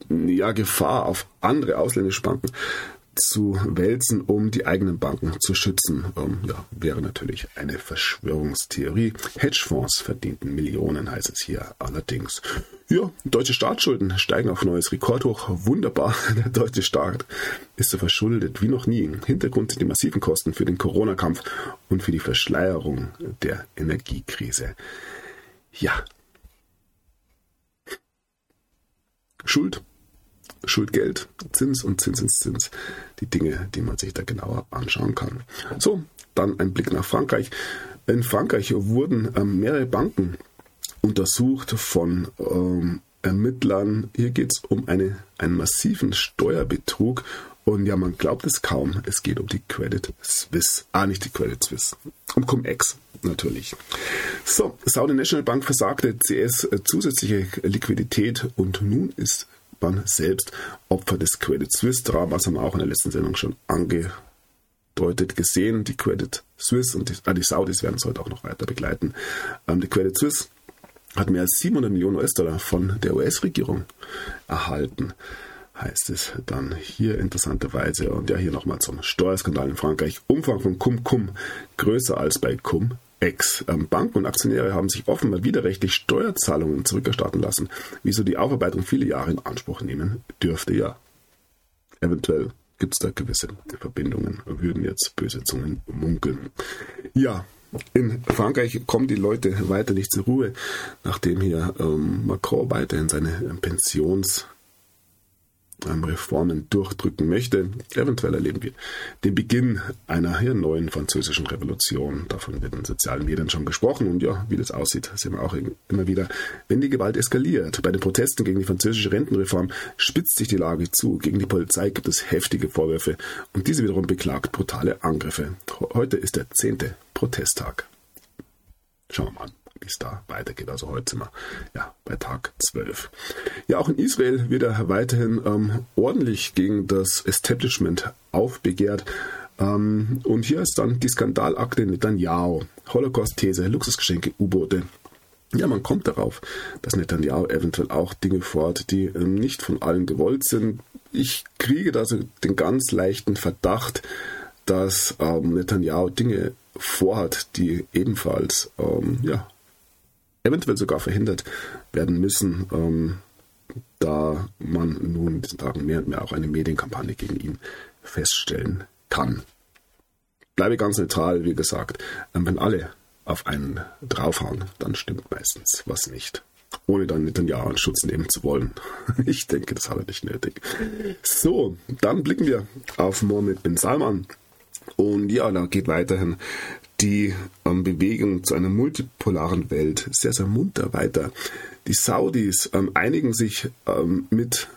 ja, Gefahr auf andere ausländische Banken zu wälzen, um die eigenen Banken zu schützen. Ähm, ja, wäre natürlich eine Verschwörungstheorie. Hedgefonds verdienten Millionen, heißt es hier allerdings. Ja, deutsche Staatsschulden steigen auf neues Rekordhoch. Wunderbar. Der deutsche Staat ist so verschuldet wie noch nie. Hintergrund sind die massiven Kosten für den Corona-Kampf und für die Verschleierung der Energiekrise. Ja. Schuld Schuldgeld, Zins und Zinseszins. Die Dinge, die man sich da genauer anschauen kann. So, dann ein Blick nach Frankreich. In Frankreich wurden ähm, mehrere Banken untersucht von ähm, Ermittlern. Hier geht es um eine, einen massiven Steuerbetrug Und ja, man glaubt es kaum, es geht um die Credit Suisse. Ah, nicht die Credit Suisse. Um Cum-Ex natürlich. So, Saudi National Bank versagte CS zusätzliche Liquidität und nun ist man selbst Opfer des Credit Suisse Dramas, haben wir auch in der letzten Sendung schon angedeutet gesehen. Die Credit Suisse und die, ah, die Saudis werden es heute auch noch weiter begleiten. Ähm, die Credit Suisse hat mehr als 700 Millionen US-Dollar von der US-Regierung erhalten heißt es dann hier interessanterweise. Und ja, hier nochmal zum Steuerskandal in Frankreich. Umfang von Cum-Cum größer als bei Cum-Ex. Ähm, Banken und Aktionäre haben sich offenbar widerrechtlich Steuerzahlungen zurückerstatten lassen. Wieso die Aufarbeitung viele Jahre in Anspruch nehmen dürfte, ja. Eventuell gibt es da gewisse Verbindungen, würden jetzt böse Zungen munkeln. Ja, in Frankreich kommen die Leute weiter nicht zur Ruhe, nachdem hier ähm, Macron weiterhin seine Pensions- Reformen durchdrücken möchte. Eventuell erleben wir den Beginn einer neuen französischen Revolution. Davon wird in sozialen Medien schon gesprochen. Und ja, wie das aussieht, sehen wir auch immer wieder, wenn die Gewalt eskaliert. Bei den Protesten gegen die französische Rentenreform spitzt sich die Lage zu. Gegen die Polizei gibt es heftige Vorwürfe und diese wiederum beklagt brutale Angriffe. Heute ist der zehnte Protesttag. Schauen wir mal wie es da weitergeht. Also heute sind wir ja, bei Tag 12. Ja, auch in Israel wird er weiterhin ähm, ordentlich gegen das Establishment aufbegehrt. Ähm, und hier ist dann die Skandalakte Netanyahu. Holocaust-These, Luxusgeschenke, U-Boote. Ja, man kommt darauf, dass Netanyahu eventuell auch Dinge fordert, die ähm, nicht von allen gewollt sind. Ich kriege da so den ganz leichten Verdacht, dass ähm, Netanyahu Dinge vorhat, die ebenfalls ähm, ja, eventuell sogar verhindert werden müssen, ähm, da man nun in diesen Tagen mehr und mehr auch eine Medienkampagne gegen ihn feststellen kann. Bleibe ganz neutral, wie gesagt. Ähm, wenn alle auf einen draufhauen, dann stimmt meistens was nicht. Ohne dann Netanyahu einen Schutz nehmen zu wollen. Ich denke, das hat er nicht nötig. So, dann blicken wir auf Mohammed bin Salman. Und ja, da geht weiterhin die ähm, Bewegung zu einer multipolaren Welt sehr, sehr munter weiter. Die Saudis ähm, einigen sich ähm, mit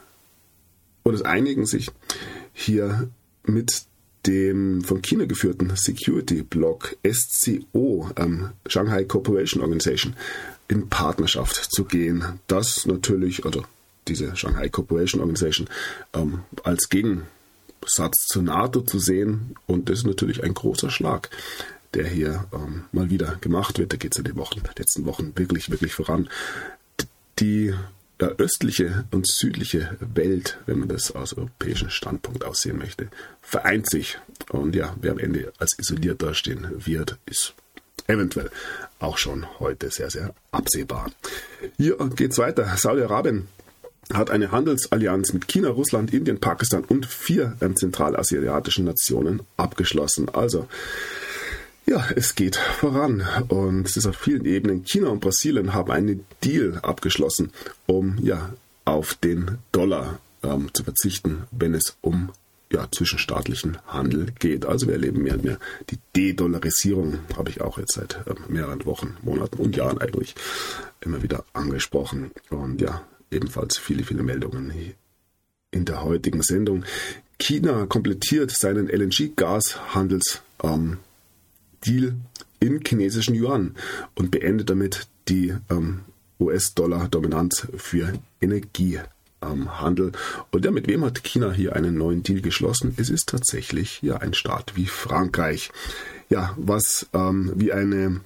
oder einigen sich hier mit dem von China geführten Security-Block SCO, ähm, Shanghai Cooperation Organization, in Partnerschaft zu gehen. Das natürlich, oder diese Shanghai Cooperation Organization, ähm, als Gegensatz zur NATO zu sehen. Und das ist natürlich ein großer Schlag der hier ähm, mal wieder gemacht wird. Da geht es in den Wochen, letzten Wochen wirklich, wirklich voran. Die ja, östliche und südliche Welt, wenn man das aus europäischem Standpunkt aussehen möchte, vereint sich. Und ja, wer am Ende als isoliert dastehen wird, ist eventuell auch schon heute sehr, sehr absehbar. Hier geht es weiter. Saudi-Arabien hat eine Handelsallianz mit China, Russland, Indien, Pakistan und vier zentralasiatischen Nationen abgeschlossen. Also ja, es geht voran und es ist auf vielen Ebenen. China und Brasilien haben einen Deal abgeschlossen, um ja auf den Dollar ähm, zu verzichten, wenn es um ja, zwischenstaatlichen Handel geht. Also wir erleben mehr und mehr die De-Dollarisierung, habe ich auch jetzt seit ähm, mehreren Wochen, Monaten und Jahren eigentlich immer wieder angesprochen. Und ja, ebenfalls viele, viele Meldungen in der heutigen Sendung. China komplettiert seinen LNG-Gashandels ähm, Deal in chinesischen Yuan und beendet damit die ähm, US-Dollar-Dominanz für Energiehandel. Ähm, und ja, mit wem hat China hier einen neuen Deal geschlossen? Es ist tatsächlich ja ein Staat wie Frankreich. Ja, was ähm, wie eine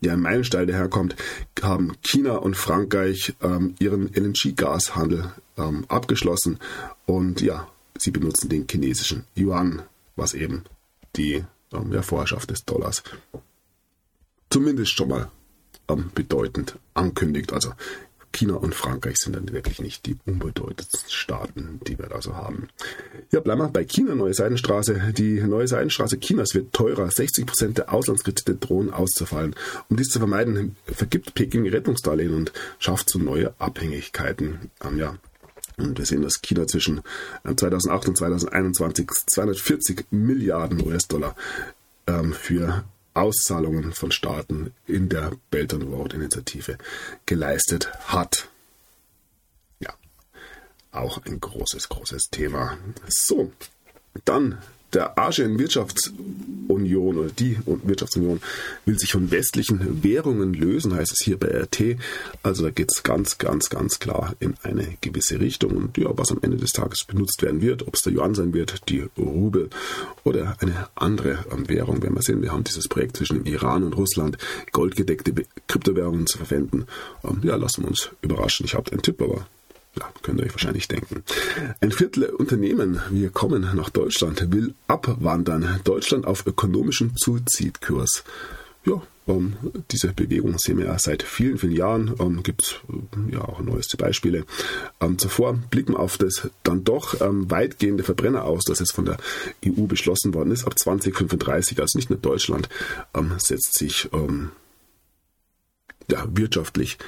ja, ein Meilenstein daherkommt, haben China und Frankreich ähm, ihren LNG-Gashandel ähm, abgeschlossen und ja, sie benutzen den chinesischen Yuan, was eben die ähm, ja, Vorherrschaft des Dollars zumindest schon mal ähm, bedeutend ankündigt. Also China und Frankreich sind dann wirklich nicht die unbedeutendsten Staaten, die wir da so haben. Ja, bleiben wir bei China, neue Seidenstraße. Die neue Seidenstraße Chinas wird teurer. 60 Prozent der Auslandskredite drohen auszufallen. Um dies zu vermeiden, vergibt Peking Rettungsdarlehen und schafft so neue Abhängigkeiten. Ähm, ja, und wir sehen, dass China zwischen 2008 äh, und 2021 240 Milliarden US-Dollar ähm, für Auszahlungen von Staaten in der Belt and Road Initiative geleistet hat. Ja. auch ein großes, großes Thema. So, dann der Asien Wirtschaftsunion oder die Wirtschaftsunion will sich von westlichen Währungen lösen, heißt es hier bei RT. Also da geht es ganz, ganz, ganz klar in eine gewisse Richtung. Und ja, was am Ende des Tages benutzt werden wird, ob es der Yuan sein wird, die Rubel oder eine andere ähm, Währung, werden wir sehen. Wir haben dieses Projekt zwischen Iran und Russland, goldgedeckte Kryptowährungen zu verwenden. Ähm, ja, lassen wir uns überraschen. Ich habe einen Tipp, aber ja, könnt ihr euch wahrscheinlich denken. Ein Viertel Unternehmen, wir kommen nach Deutschland, will abwandern. Deutschland auf ökonomischem Suizidkurs. Ja, ähm, diese Bewegung sehen wir ja seit vielen, vielen Jahren. Ähm, Gibt es äh, ja auch neueste Beispiele. Ähm, zuvor blicken wir auf das dann doch ähm, weitgehende Verbrenner aus, das jetzt von der EU beschlossen worden ist. Ab 2035, also nicht nur Deutschland, ähm, setzt sich ähm, ja, wirtschaftlich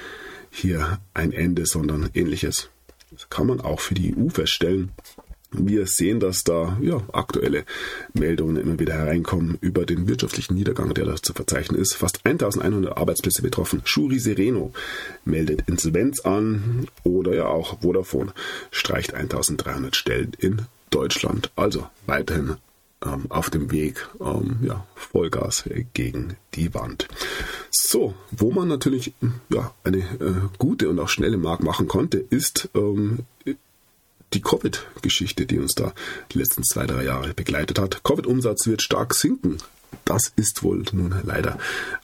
hier ein Ende, sondern ähnliches. Das kann man auch für die EU feststellen. Wir sehen, dass da ja, aktuelle Meldungen immer wieder hereinkommen über den wirtschaftlichen Niedergang, der da zu verzeichnen ist. Fast 1100 Arbeitsplätze betroffen. Shuri Sereno meldet Insolvenz an oder ja auch Vodafone streicht 1300 Stellen in Deutschland. Also weiterhin ähm, auf dem Weg ähm, ja, Vollgas gegen die Wand. So, wo man natürlich ja, eine äh, gute und auch schnelle Mark machen konnte, ist ähm, die Covid-Geschichte, die uns da die letzten zwei, drei Jahre begleitet hat. Covid-Umsatz wird stark sinken. Das ist wohl nun leider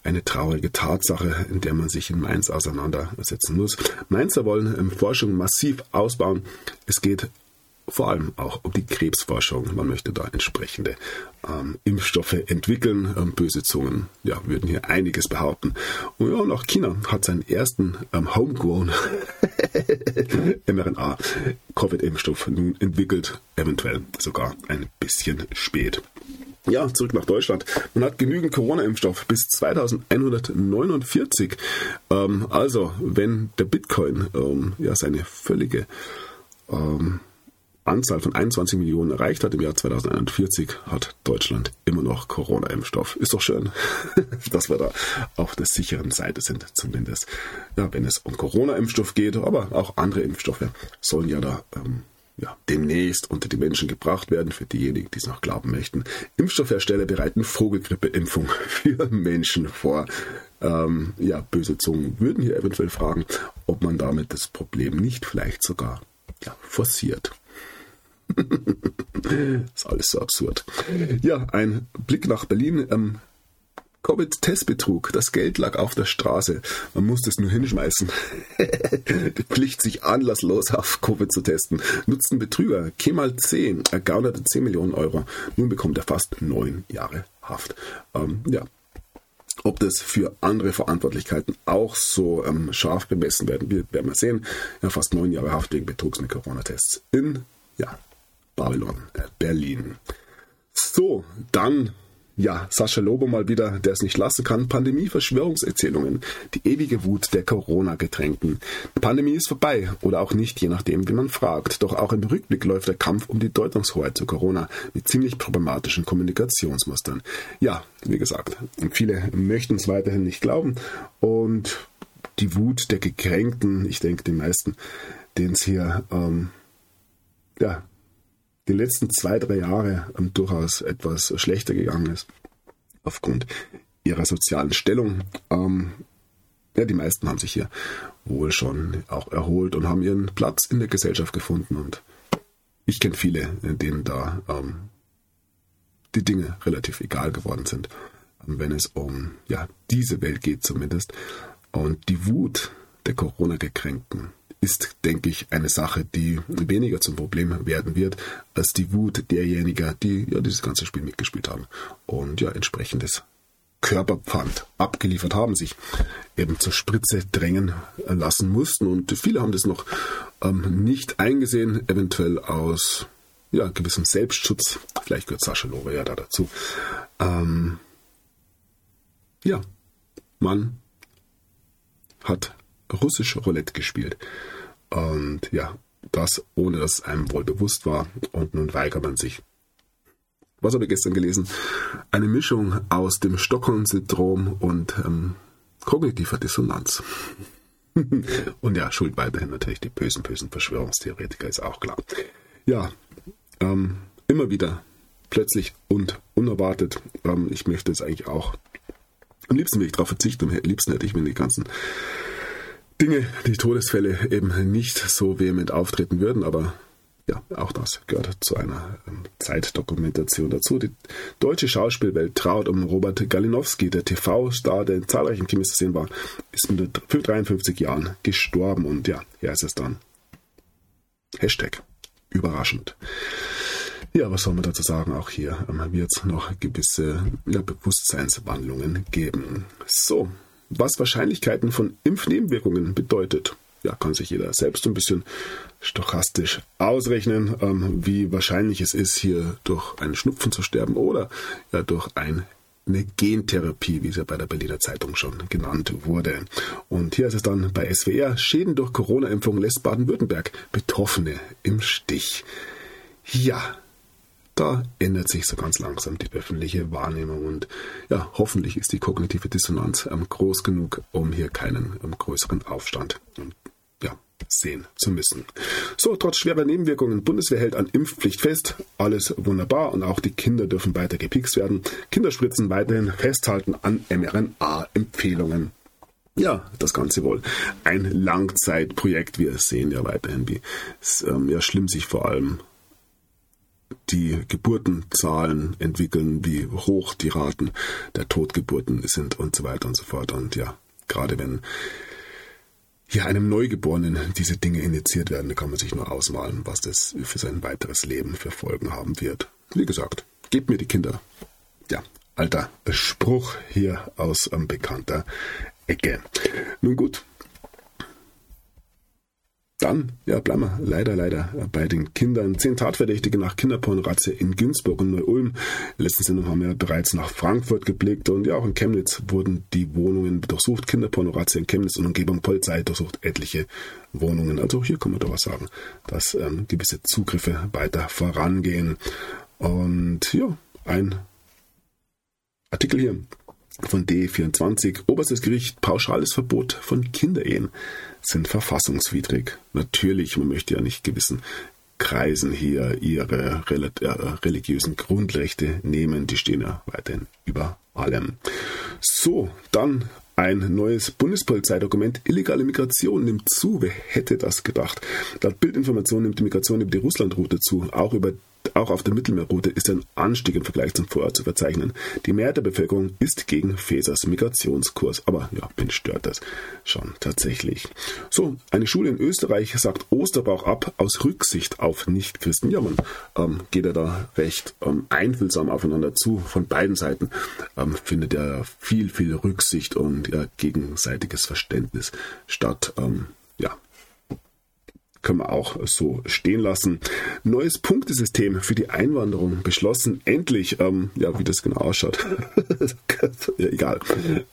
eine traurige Tatsache, in der man sich in Mainz auseinandersetzen muss. Mainzer wollen ähm, Forschung massiv ausbauen. Es geht vor allem auch um die Krebsforschung. Man möchte da entsprechende ähm, Impfstoffe entwickeln. Ähm, böse Zungen ja, würden hier einiges behaupten. Und, ja, und auch China hat seinen ersten ähm, Homegrown mRNA-Covid-Impfstoff nun entwickelt, eventuell sogar ein bisschen spät. Ja, zurück nach Deutschland. Man hat genügend Corona-Impfstoff bis 2149. Ähm, also, wenn der Bitcoin ähm, ja seine völlige ähm, Anzahl von 21 Millionen erreicht hat im Jahr 2041, hat Deutschland immer noch Corona-Impfstoff. Ist doch schön, dass wir da auf der sicheren Seite sind, zumindest. Ja, wenn es um Corona-Impfstoff geht, aber auch andere Impfstoffe sollen ja da ähm, ja, demnächst unter die Menschen gebracht werden, für diejenigen, die es noch glauben möchten. Impfstoffhersteller bereiten Vogelgrippeimpfung für Menschen vor. Ähm, ja, böse Zungen würden hier eventuell fragen, ob man damit das Problem nicht vielleicht sogar ja, forciert. ist alles so absurd. Ja, ein Blick nach Berlin. Ähm, Covid-Testbetrug. Das Geld lag auf der Straße. Man musste es nur hinschmeißen. Die Pflicht, sich anlasslos auf Covid zu testen. Nutzten Betrüger. Kemal 10 ergaunerte 10 Millionen Euro. Nun bekommt er fast neun Jahre Haft. Ähm, ja. Ob das für andere Verantwortlichkeiten auch so ähm, scharf bemessen werden wird, werden wir sehen. Ja, fast neun Jahre Haft wegen Betrugs mit Corona-Tests in ja, Babylon, äh, Berlin. So, dann ja, Sascha Lobo mal wieder, der es nicht lassen kann. Pandemie-Verschwörungserzählungen. Die ewige Wut der Corona-Getränken. Die Pandemie ist vorbei oder auch nicht, je nachdem, wie man fragt. Doch auch im Rückblick läuft der Kampf um die Deutungshoheit zu Corona mit ziemlich problematischen Kommunikationsmustern. Ja, wie gesagt, viele möchten es weiterhin nicht glauben und die Wut der Gekränkten, ich denke, die meisten, denen es hier ähm, ja, die letzten zwei, drei Jahre ähm, durchaus etwas schlechter gegangen ist. Aufgrund ihrer sozialen Stellung. Ähm, ja, die meisten haben sich hier wohl schon auch erholt und haben ihren Platz in der Gesellschaft gefunden. Und ich kenne viele, denen da ähm, die Dinge relativ egal geworden sind, wenn es um ja, diese Welt geht zumindest. Und die Wut der Corona-Gekränkten ist, denke ich, eine Sache, die weniger zum Problem werden wird, als die Wut derjenigen, die ja dieses ganze Spiel mitgespielt haben und ja entsprechendes Körperpfand abgeliefert haben, sich eben zur Spritze drängen lassen mussten. Und viele haben das noch ähm, nicht eingesehen, eventuell aus ja, gewissem Selbstschutz. Vielleicht gehört Sascha Lobe ja da dazu. Ähm, ja, man hat russisch Roulette gespielt. Und ja, das ohne dass es einem wohl bewusst war. Und nun weigert man sich. Was habe ich gestern gelesen? Eine Mischung aus dem Stockholm-Syndrom und ähm, kognitiver Dissonanz. Und ja, schuld weiterhin natürlich die bösen, bösen Verschwörungstheoretiker, ist auch klar. Ja, ähm, immer wieder plötzlich und unerwartet. Ähm, ich möchte es eigentlich auch, am liebsten will ich darauf verzichten, am liebsten hätte ich mir die ganzen Dinge, die Todesfälle eben nicht so vehement auftreten würden, aber ja, auch das gehört zu einer ähm, Zeitdokumentation dazu. Die deutsche Schauspielwelt traut um Robert Galinowski, der TV-Star, der in zahlreichen Krimis zu sehen war, ist mit 53 Jahren gestorben und ja, hier ist es dann. Hashtag überraschend. Ja, was soll man dazu sagen? Auch hier ähm, wird es noch gewisse ja, Bewusstseinswandlungen geben. So, was Wahrscheinlichkeiten von Impfnebenwirkungen bedeutet, ja, kann sich jeder selbst ein bisschen stochastisch ausrechnen, ähm, wie wahrscheinlich es ist, hier durch einen Schnupfen zu sterben oder ja, durch ein eine Gentherapie, wie es ja bei der Berliner Zeitung schon genannt wurde. Und hier ist es dann bei SWR, Schäden durch Corona-Impfung lässt Baden-Württemberg Betroffene im Stich. Ja, da ändert sich so ganz langsam die öffentliche Wahrnehmung und ja, hoffentlich ist die kognitive Dissonanz ähm, groß genug, um hier keinen ähm, größeren Aufstand ähm, ja, sehen zu müssen. So, trotz schwerer Nebenwirkungen, Bundeswehr hält an Impfpflicht fest. Alles wunderbar und auch die Kinder dürfen weiter gepikst werden. Kinderspritzen weiterhin festhalten an mRNA-Empfehlungen. Ja, das Ganze wohl ein Langzeitprojekt. Wir sehen ja weiterhin, wie ähm, ja schlimm sich vor allem die Geburtenzahlen entwickeln, wie hoch die Raten der Totgeburten sind und so weiter und so fort. Und ja, gerade wenn ja einem Neugeborenen diese Dinge initiiert werden, da kann man sich nur ausmalen, was das für sein weiteres Leben für Folgen haben wird. Wie gesagt, gebt mir die Kinder. Ja, alter Spruch hier aus ähm, bekannter Ecke. Nun gut, dann, ja, bleiben wir leider, leider bei den Kindern. Zehn Tatverdächtige nach Kinderpornorazzia in Günzburg und Neu-Ulm. Letzten Sendung haben wir bereits nach Frankfurt geblickt und ja, auch in Chemnitz wurden die Wohnungen durchsucht. Kinderpornorazzia in Chemnitz und Umgebung. Polizei durchsucht etliche Wohnungen. Also hier kann man doch was sagen, dass ähm, gewisse Zugriffe weiter vorangehen. Und ja, ein Artikel hier von D24. Oberstes Gericht, pauschales Verbot von Kinderehen sind verfassungswidrig. Natürlich, man möchte ja nicht gewissen Kreisen hier ihre äh, religiösen Grundrechte nehmen. Die stehen ja weiterhin über allem. So, dann ein neues Bundespolizeidokument. Illegale Migration nimmt zu. Wer hätte das gedacht? Laut Bildinformation nimmt die Migration über die Russlandroute zu. Auch über auch auf der Mittelmeerroute ist ein Anstieg im Vergleich zum Vorjahr zu verzeichnen. Die Mehrheit der Bevölkerung ist gegen Fesers Migrationskurs. Aber ja, wen stört das schon tatsächlich? So, eine Schule in Österreich sagt Osterbauch ab aus Rücksicht auf Nichtchristen. Ja, man ähm, geht ja da recht ähm, einfühlsam aufeinander zu. Von beiden Seiten ähm, findet ja viel, viel Rücksicht und ja, gegenseitiges Verständnis statt. Ähm, ja, können wir auch so stehen lassen. Neues Punktesystem für die Einwanderung beschlossen. Endlich, ähm, ja, wie das genau ausschaut. ja, egal.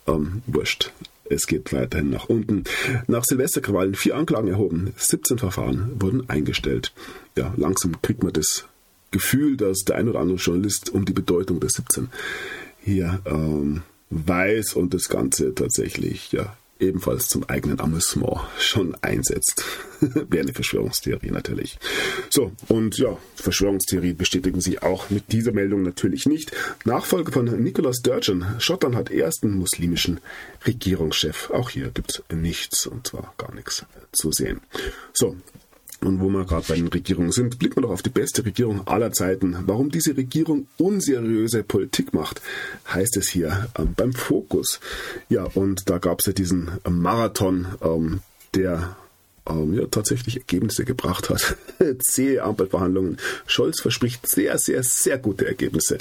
Ähm, wurscht. Es geht weiterhin nach unten. Nach Silvesterkrawallen vier Anklagen erhoben, 17 Verfahren wurden eingestellt. Ja, langsam kriegt man das Gefühl, dass der ein oder andere Journalist um die Bedeutung der 17 hier ähm, weiß und das Ganze tatsächlich ja ebenfalls zum eigenen Amüsement schon einsetzt. Wäre eine Verschwörungstheorie natürlich. So, und ja, Verschwörungstheorien bestätigen sich auch mit dieser Meldung natürlich nicht. Nachfolger von Nicholas Sturgeon. Schottland hat ersten muslimischen Regierungschef. Auch hier gibt es nichts und zwar gar nichts zu sehen. So, und wo wir gerade bei den Regierungen sind, blicken wir doch auf die beste Regierung aller Zeiten. Warum diese Regierung unseriöse Politik macht, heißt es hier ähm, beim Fokus. Ja, und da gab es ja diesen ähm, Marathon, ähm, der ähm, ja, tatsächlich Ergebnisse gebracht hat. Zähe Ampelverhandlungen. Scholz verspricht sehr, sehr, sehr gute Ergebnisse.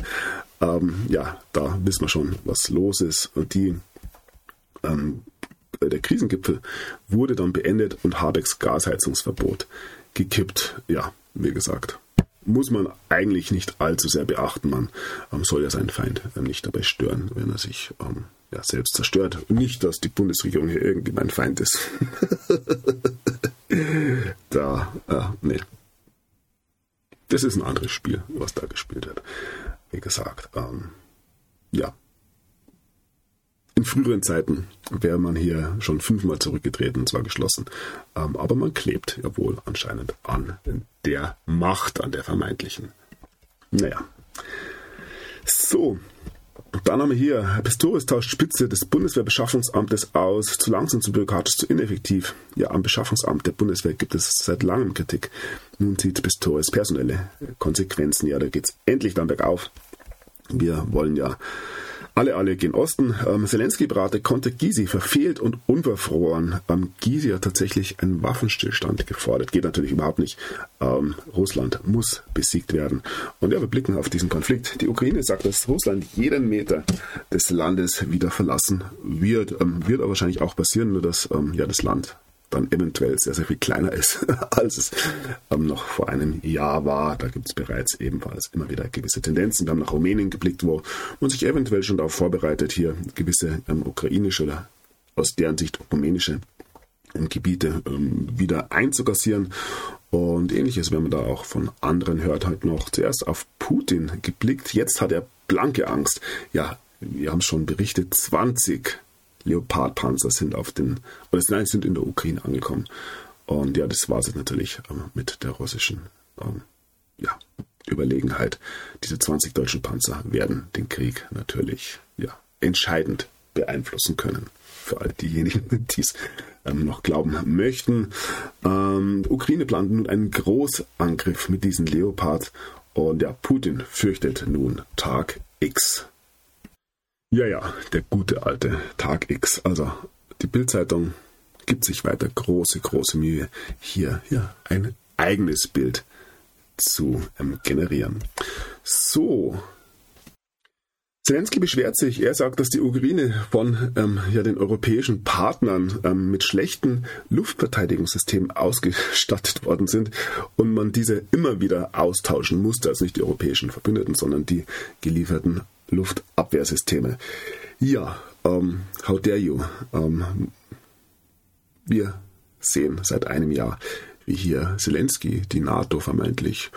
Ähm, ja, da wissen wir schon, was los ist. Und die äh, der Krisengipfel wurde dann beendet und Habecks Gasheizungsverbot gekippt. Ja, wie gesagt, muss man eigentlich nicht allzu sehr beachten. Man ähm, soll ja seinen Feind ähm, nicht dabei stören, wenn er sich ähm, ja, selbst zerstört. Nicht, dass die Bundesregierung hier irgendwie mein Feind ist. da, äh, nee. Das ist ein anderes Spiel, was da gespielt wird. Wie gesagt, ähm, ja, in früheren Zeiten wäre man hier schon fünfmal zurückgetreten, und zwar geschlossen. Ähm, aber man klebt ja wohl anscheinend an der Macht, an der vermeintlichen. Naja. So, dann haben wir hier, Pistorius tauscht Spitze des Bundeswehrbeschaffungsamtes aus. Zu langsam, zu bürokratisch, zu ineffektiv. Ja, am Beschaffungsamt der Bundeswehr gibt es seit langem Kritik. Nun zieht Pistorius personelle Konsequenzen. Ja, da geht es endlich dann bergauf. Wir wollen ja alle, alle gehen Osten. Ähm, Zelensky-Berater konnte Gysi verfehlt und unverfroren. Ähm, Gysi hat tatsächlich einen Waffenstillstand gefordert. Geht natürlich überhaupt nicht. Ähm, Russland muss besiegt werden. Und ja, wir blicken auf diesen Konflikt. Die Ukraine sagt, dass Russland jeden Meter des Landes wieder verlassen wird. Ähm, wird aber wahrscheinlich auch passieren, nur dass ähm, ja das Land dann eventuell sehr, sehr viel kleiner ist, als es ähm, noch vor einem Jahr war. Da gibt es bereits ebenfalls immer wieder gewisse Tendenzen. Wir haben nach Rumänien geblickt, wo man sich eventuell schon darauf vorbereitet, hier gewisse ähm, ukrainische oder aus deren Sicht rumänische ähm, Gebiete ähm, wieder einzukassieren. Und ähnliches, wenn man da auch von anderen hört, halt noch zuerst auf Putin geblickt. Jetzt hat er blanke Angst. Ja, wir haben schon berichtet, 20 Leopardpanzer sind auf den, oder nein, sind in der Ukraine angekommen. Und ja, das war es natürlich ähm, mit der russischen ähm, ja, Überlegenheit. Diese 20 deutschen Panzer werden den Krieg natürlich ja, entscheidend beeinflussen können. Für all diejenigen, die es ähm, noch glauben möchten. Ähm, Ukraine plant nun einen Großangriff mit diesen Leopard und ja, Putin fürchtet nun Tag X. Ja, ja, der gute alte Tag X. Also die Bildzeitung gibt sich weiter große, große Mühe, hier ja, ein eigenes Bild zu ähm, generieren. So. Zelensky beschwert sich. Er sagt, dass die Ukraine von ähm, ja, den europäischen Partnern ähm, mit schlechten Luftverteidigungssystemen ausgestattet worden sind und man diese immer wieder austauschen musste. Also nicht die europäischen Verbündeten, sondern die gelieferten Luftabwehrsysteme. Ja, ähm, how dare you? Ähm, wir sehen seit einem Jahr, wie hier Zelensky die NATO vermeintlich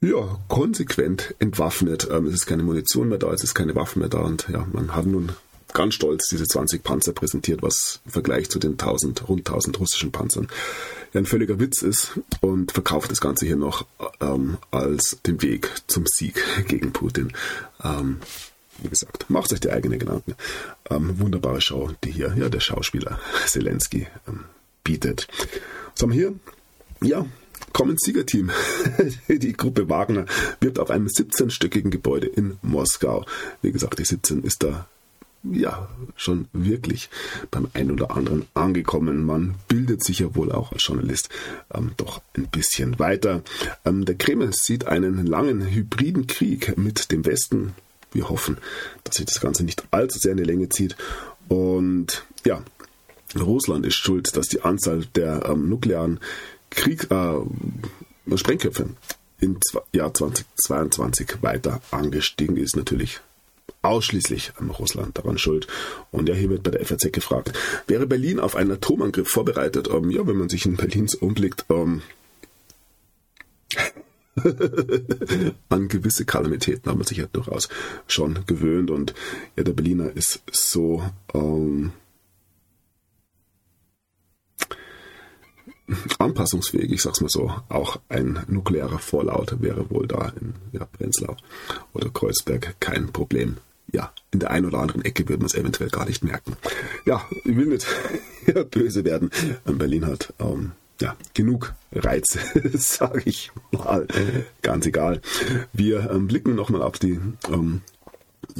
ja, konsequent entwaffnet. Ähm, es ist keine Munition mehr da, es ist keine Waffen mehr da und ja, man hat nun ganz stolz diese 20 Panzer präsentiert, was im Vergleich zu den 1000, rund 1000 russischen Panzern ja ein völliger Witz ist und verkauft das Ganze hier noch ähm, als den Weg zum Sieg gegen Putin. Ähm, wie gesagt, macht euch die eigene Gedanken. Ähm, wunderbare Show, die hier ja, der Schauspieler Zelensky ähm, bietet. Was haben wir hier? Ja, Common Siegerteam. die Gruppe Wagner wirbt auf einem 17-stöckigen Gebäude in Moskau. Wie gesagt, die 17 ist da ja, schon wirklich beim einen oder anderen angekommen. Man bildet sich ja wohl auch als Journalist ähm, doch ein bisschen weiter. Ähm, der Kreml sieht einen langen hybriden Krieg mit dem Westen. Wir hoffen, dass sich das Ganze nicht allzu sehr in die Länge zieht. Und ja, Russland ist schuld, dass die Anzahl der ähm, nuklearen Krieg, äh, Sprengköpfe im Jahr 2022 weiter angestiegen ist. Natürlich ausschließlich an Russland daran schuld. Und ja, hier wird bei der FAZ gefragt, wäre Berlin auf einen Atomangriff vorbereitet? Ähm, ja, wenn man sich in Berlins umblickt, ähm, an gewisse Kalamitäten haben wir sich ja durchaus schon gewöhnt. Und ja, der Berliner ist so ähm, anpassungsfähig, ich sag's mal so. Auch ein nuklearer Vorlaut wäre wohl da in ja, Prenzlau oder Kreuzberg kein Problem. Ja, in der einen oder anderen Ecke würde man es eventuell gar nicht merken. Ja, ich will nicht böse werden. Berlin hat ähm, ja, genug Reize, sage ich mal. Ganz egal. Wir ähm, blicken nochmal auf die ähm,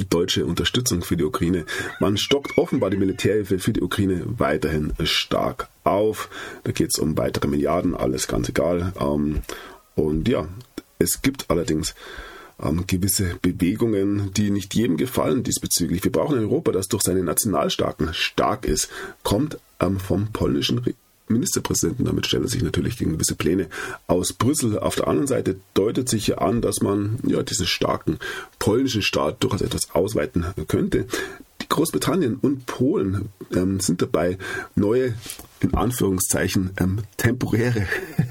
deutsche Unterstützung für die Ukraine. Man stockt offenbar die Militärhilfe für die Ukraine weiterhin stark auf. Da geht es um weitere Milliarden, alles ganz egal. Ähm, und ja, es gibt allerdings ähm, gewisse Bewegungen, die nicht jedem gefallen diesbezüglich. Wir brauchen ein Europa, das durch seine Nationalstaaten stark ist, kommt ähm, vom polnischen Ministerpräsidenten. Damit stellt er sich natürlich gegen gewisse Pläne aus Brüssel. Auf der anderen Seite deutet sich ja an, dass man ja diesen starken polnischen Staat durchaus etwas ausweiten könnte. Großbritannien und Polen ähm, sind dabei, neue, in Anführungszeichen, ähm, temporäre,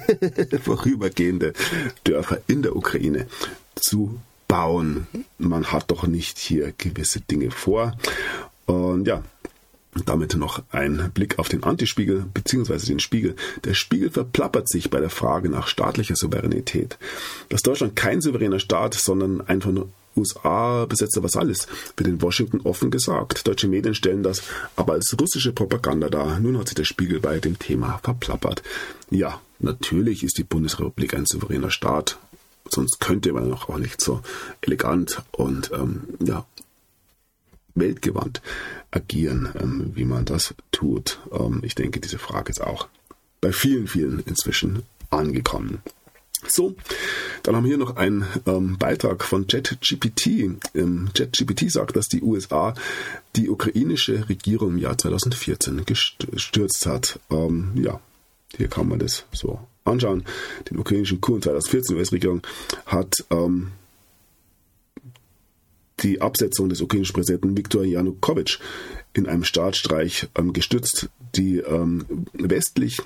vorübergehende Dörfer in der Ukraine zu bauen. Man hat doch nicht hier gewisse Dinge vor. Und ja, damit noch ein Blick auf den Antispiegel bzw. den Spiegel. Der Spiegel verplappert sich bei der Frage nach staatlicher Souveränität. Dass Deutschland kein souveräner Staat, sondern ein von USA besetzter Vasall ist, wird in Washington offen gesagt. Deutsche Medien stellen das aber als russische Propaganda dar. Nun hat sich der Spiegel bei dem Thema verplappert. Ja, natürlich ist die Bundesrepublik ein souveräner Staat. Sonst könnte man auch nicht so elegant und ähm, ja, weltgewandt agieren, ähm, wie man das tut. Ähm, ich denke, diese Frage ist auch bei vielen, vielen inzwischen angekommen. So, dann haben wir hier noch einen ähm, Beitrag von JetGPT. Ähm, JetGPT sagt, dass die USA die ukrainische Regierung im Jahr 2014 gestürzt hat. Ähm, ja, hier kann man das so anschauen. Den ukrainischen Coup in 2014, die US-Regierung hat ähm, die Absetzung des ukrainischen Präsidenten Viktor Janukowitsch in einem Staatsstreich ähm, gestützt, die ähm, westlich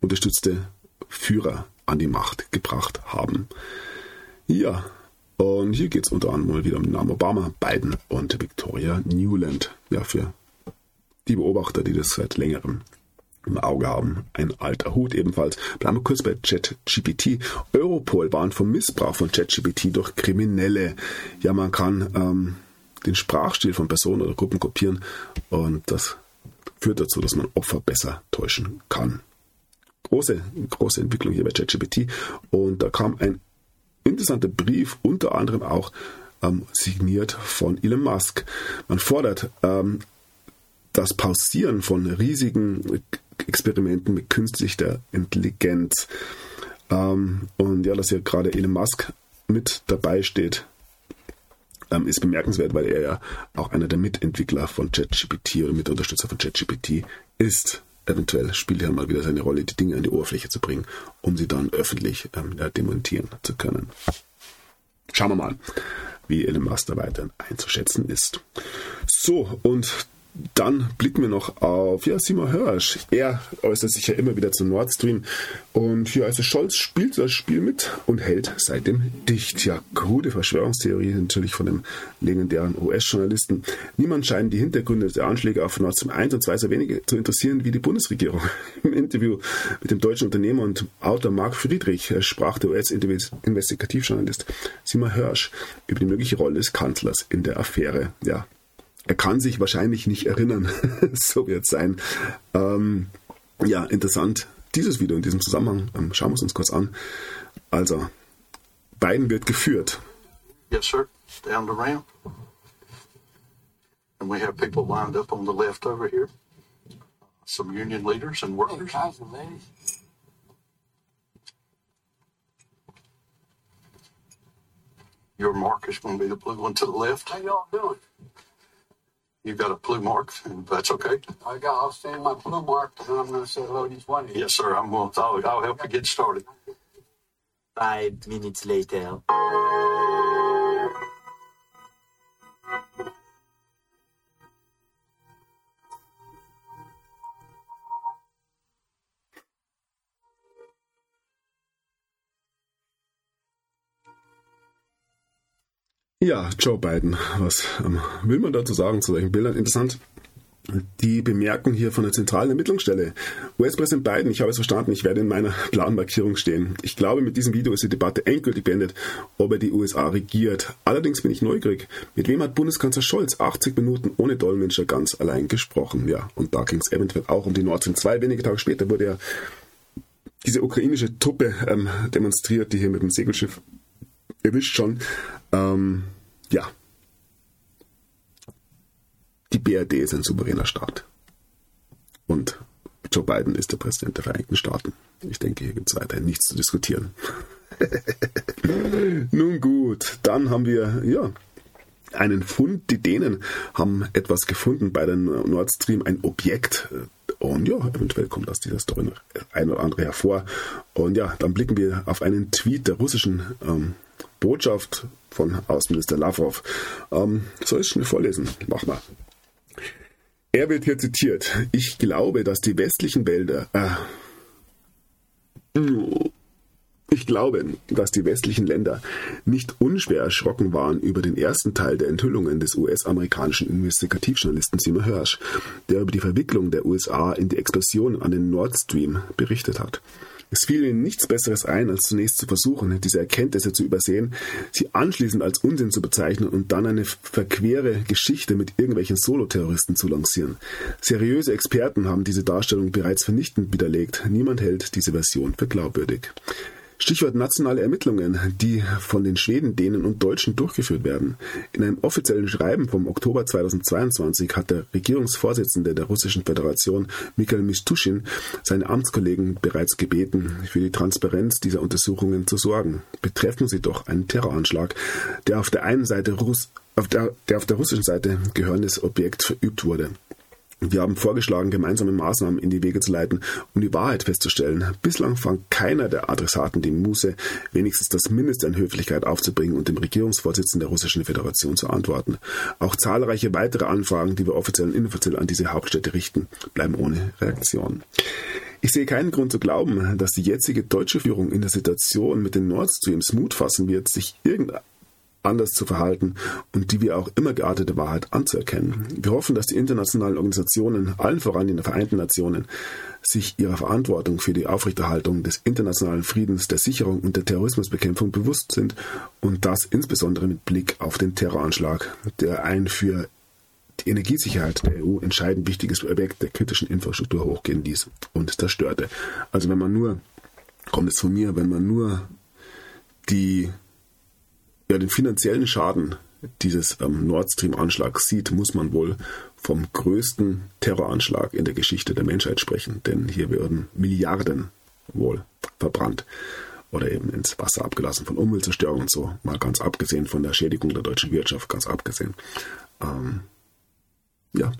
unterstützte Führer an die Macht gebracht haben. Ja, und hier geht es unter anderem mal wieder um den Namen Obama, Biden und Victoria Newland. Ja, für die Beobachter, die das seit längerem im Auge haben. Ein alter Hut ebenfalls. Bleiben wir kurz bei ChatGPT. Europol warnt vom Missbrauch von ChatGPT durch Kriminelle. Ja, man kann ähm, den Sprachstil von Personen oder Gruppen kopieren und das führt dazu, dass man Opfer besser täuschen kann. Große, große Entwicklung hier bei ChatGPT und da kam ein interessanter Brief, unter anderem auch ähm, signiert von Elon Musk. Man fordert ähm, das Pausieren von riesigen Experimenten mit künstlicher Intelligenz. Ähm, und ja, dass hier gerade Elon Musk mit dabei steht, ähm, ist bemerkenswert, weil er ja auch einer der Mitentwickler von ChatGPT oder Mitunterstützer von ChatGPT ist. Eventuell spielt er mal wieder seine Rolle, die Dinge an die Oberfläche zu bringen, um sie dann öffentlich ähm, ja, demontieren zu können. Schauen wir mal, wie Elon Musk da weiter einzuschätzen ist. So, und dann blicken wir noch auf ja, Simon Hirsch. Er äußert sich ja immer wieder zu Nord Stream. Und ja, also Scholz spielt das Spiel mit und hält seitdem dicht. Ja, krude Verschwörungstheorie natürlich von dem legendären US-Journalisten. Niemand scheint die Hintergründe der Anschläge auf Nord Stream 1 und 2 so wenig zu interessieren wie die Bundesregierung. Im Interview mit dem deutschen Unternehmer und Autor Marc Friedrich sprach der US-Investigativjournalist Simon Hirsch über die mögliche Rolle des Kanzlers in der Affäre. Ja, er kann sich wahrscheinlich nicht erinnern. so wird es sein. Ähm, ja, interessant. Dieses Video in diesem Zusammenhang, ähm, schauen wir es uns kurz an. Also, Biden wird geführt. Yes, sir. Down the ramp. And we have people lined up on the left over here. Some union leaders and workers. Hey, guys and ladies. Your mark is going to be the blue one to the left. How y'all doing? You got a blue mark, and that's okay. I got. I'll stand my blue mark, and I'm going to say hello to each one of you. Yes, sir. I'm going to. I'll, I'll help you get started. Five minutes later. Ja, Joe Biden. Was ähm, will man dazu sagen zu solchen Bildern? Interessant. Die Bemerkung hier von der zentralen Ermittlungsstelle. US-Präsident Biden, ich habe es verstanden, ich werde in meiner Planmarkierung stehen. Ich glaube, mit diesem Video ist die Debatte endgültig beendet, ob er die USA regiert. Allerdings bin ich neugierig. Mit wem hat Bundeskanzler Scholz 80 Minuten ohne Dolmetscher ganz allein gesprochen? Ja, und da ging es eventuell auch um die Nord Stream 2. Wenige Tage später wurde ja diese ukrainische Truppe ähm, demonstriert, die hier mit dem Segelschiff erwischt schon. Ähm, ja. Die BRD ist ein souveräner Staat. Und Joe Biden ist der Präsident der Vereinigten Staaten. Ich denke, hier gibt es weiterhin nichts zu diskutieren. Nun gut, dann haben wir, ja, einen Fund. Die Dänen haben etwas gefunden bei der Nord Stream, ein Objekt. Und ja, eventuell kommt aus dieser Story noch ein oder andere hervor. Und ja, dann blicken wir auf einen Tweet der russischen ähm, Botschaft von Außenminister Lavrov. Ähm, soll ich schnell vorlesen? Mach mal. Er wird hier zitiert. Ich glaube, dass die westlichen Wälder. Äh, Ich glaube, dass die westlichen Länder nicht unschwer erschrocken waren über den ersten Teil der Enthüllungen des US-amerikanischen Investigativjournalisten Seymour Hirsch, der über die Verwicklung der USA in die Explosion an den Nord Stream berichtet hat. Es fiel ihnen nichts Besseres ein, als zunächst zu versuchen, diese Erkenntnisse zu übersehen, sie anschließend als Unsinn zu bezeichnen und dann eine verquere Geschichte mit irgendwelchen Soloterroristen zu lancieren. Seriöse Experten haben diese Darstellung bereits vernichtend widerlegt. Niemand hält diese Version für glaubwürdig. Stichwort nationale Ermittlungen, die von den Schweden, Dänen und Deutschen durchgeführt werden. In einem offiziellen Schreiben vom Oktober 2022 hat der Regierungsvorsitzende der Russischen Föderation, Mikhail Mistuschin, seine Amtskollegen bereits gebeten, für die Transparenz dieser Untersuchungen zu sorgen. Betreffen sie doch einen Terroranschlag, der auf der einen Seite Russ auf der, der auf der russischen Seite gehörendes Objekt verübt wurde. Wir haben vorgeschlagen, gemeinsame Maßnahmen in die Wege zu leiten, um die Wahrheit festzustellen. Bislang fand keiner der Adressaten die Muße, wenigstens das Mindeste an Höflichkeit aufzubringen und dem Regierungsvorsitzenden der Russischen Föderation zu antworten. Auch zahlreiche weitere Anfragen, die wir offiziell und inoffiziell an diese Hauptstädte richten, bleiben ohne Reaktion. Ich sehe keinen Grund zu glauben, dass die jetzige deutsche Führung in der Situation mit den Nord Streams Mut fassen wird, sich irgendein anders zu verhalten und die wie auch immer geartete Wahrheit anzuerkennen. Wir hoffen, dass die internationalen Organisationen, allen voran in den Vereinten Nationen, sich ihrer Verantwortung für die Aufrechterhaltung des internationalen Friedens, der Sicherung und der Terrorismusbekämpfung bewusst sind und das insbesondere mit Blick auf den Terroranschlag, der ein für die Energiesicherheit der EU entscheidend wichtiges Objekt der kritischen Infrastruktur hochgehen ließ und zerstörte. Also wenn man nur, kommt es von mir, wenn man nur die ja, den finanziellen Schaden dieses ähm, Nord Stream-Anschlags sieht, muss man wohl vom größten Terroranschlag in der Geschichte der Menschheit sprechen. Denn hier werden Milliarden wohl verbrannt oder eben ins Wasser abgelassen von Umweltzerstörung und so. Mal ganz abgesehen von der Schädigung der deutschen Wirtschaft, ganz abgesehen. Ähm, ja,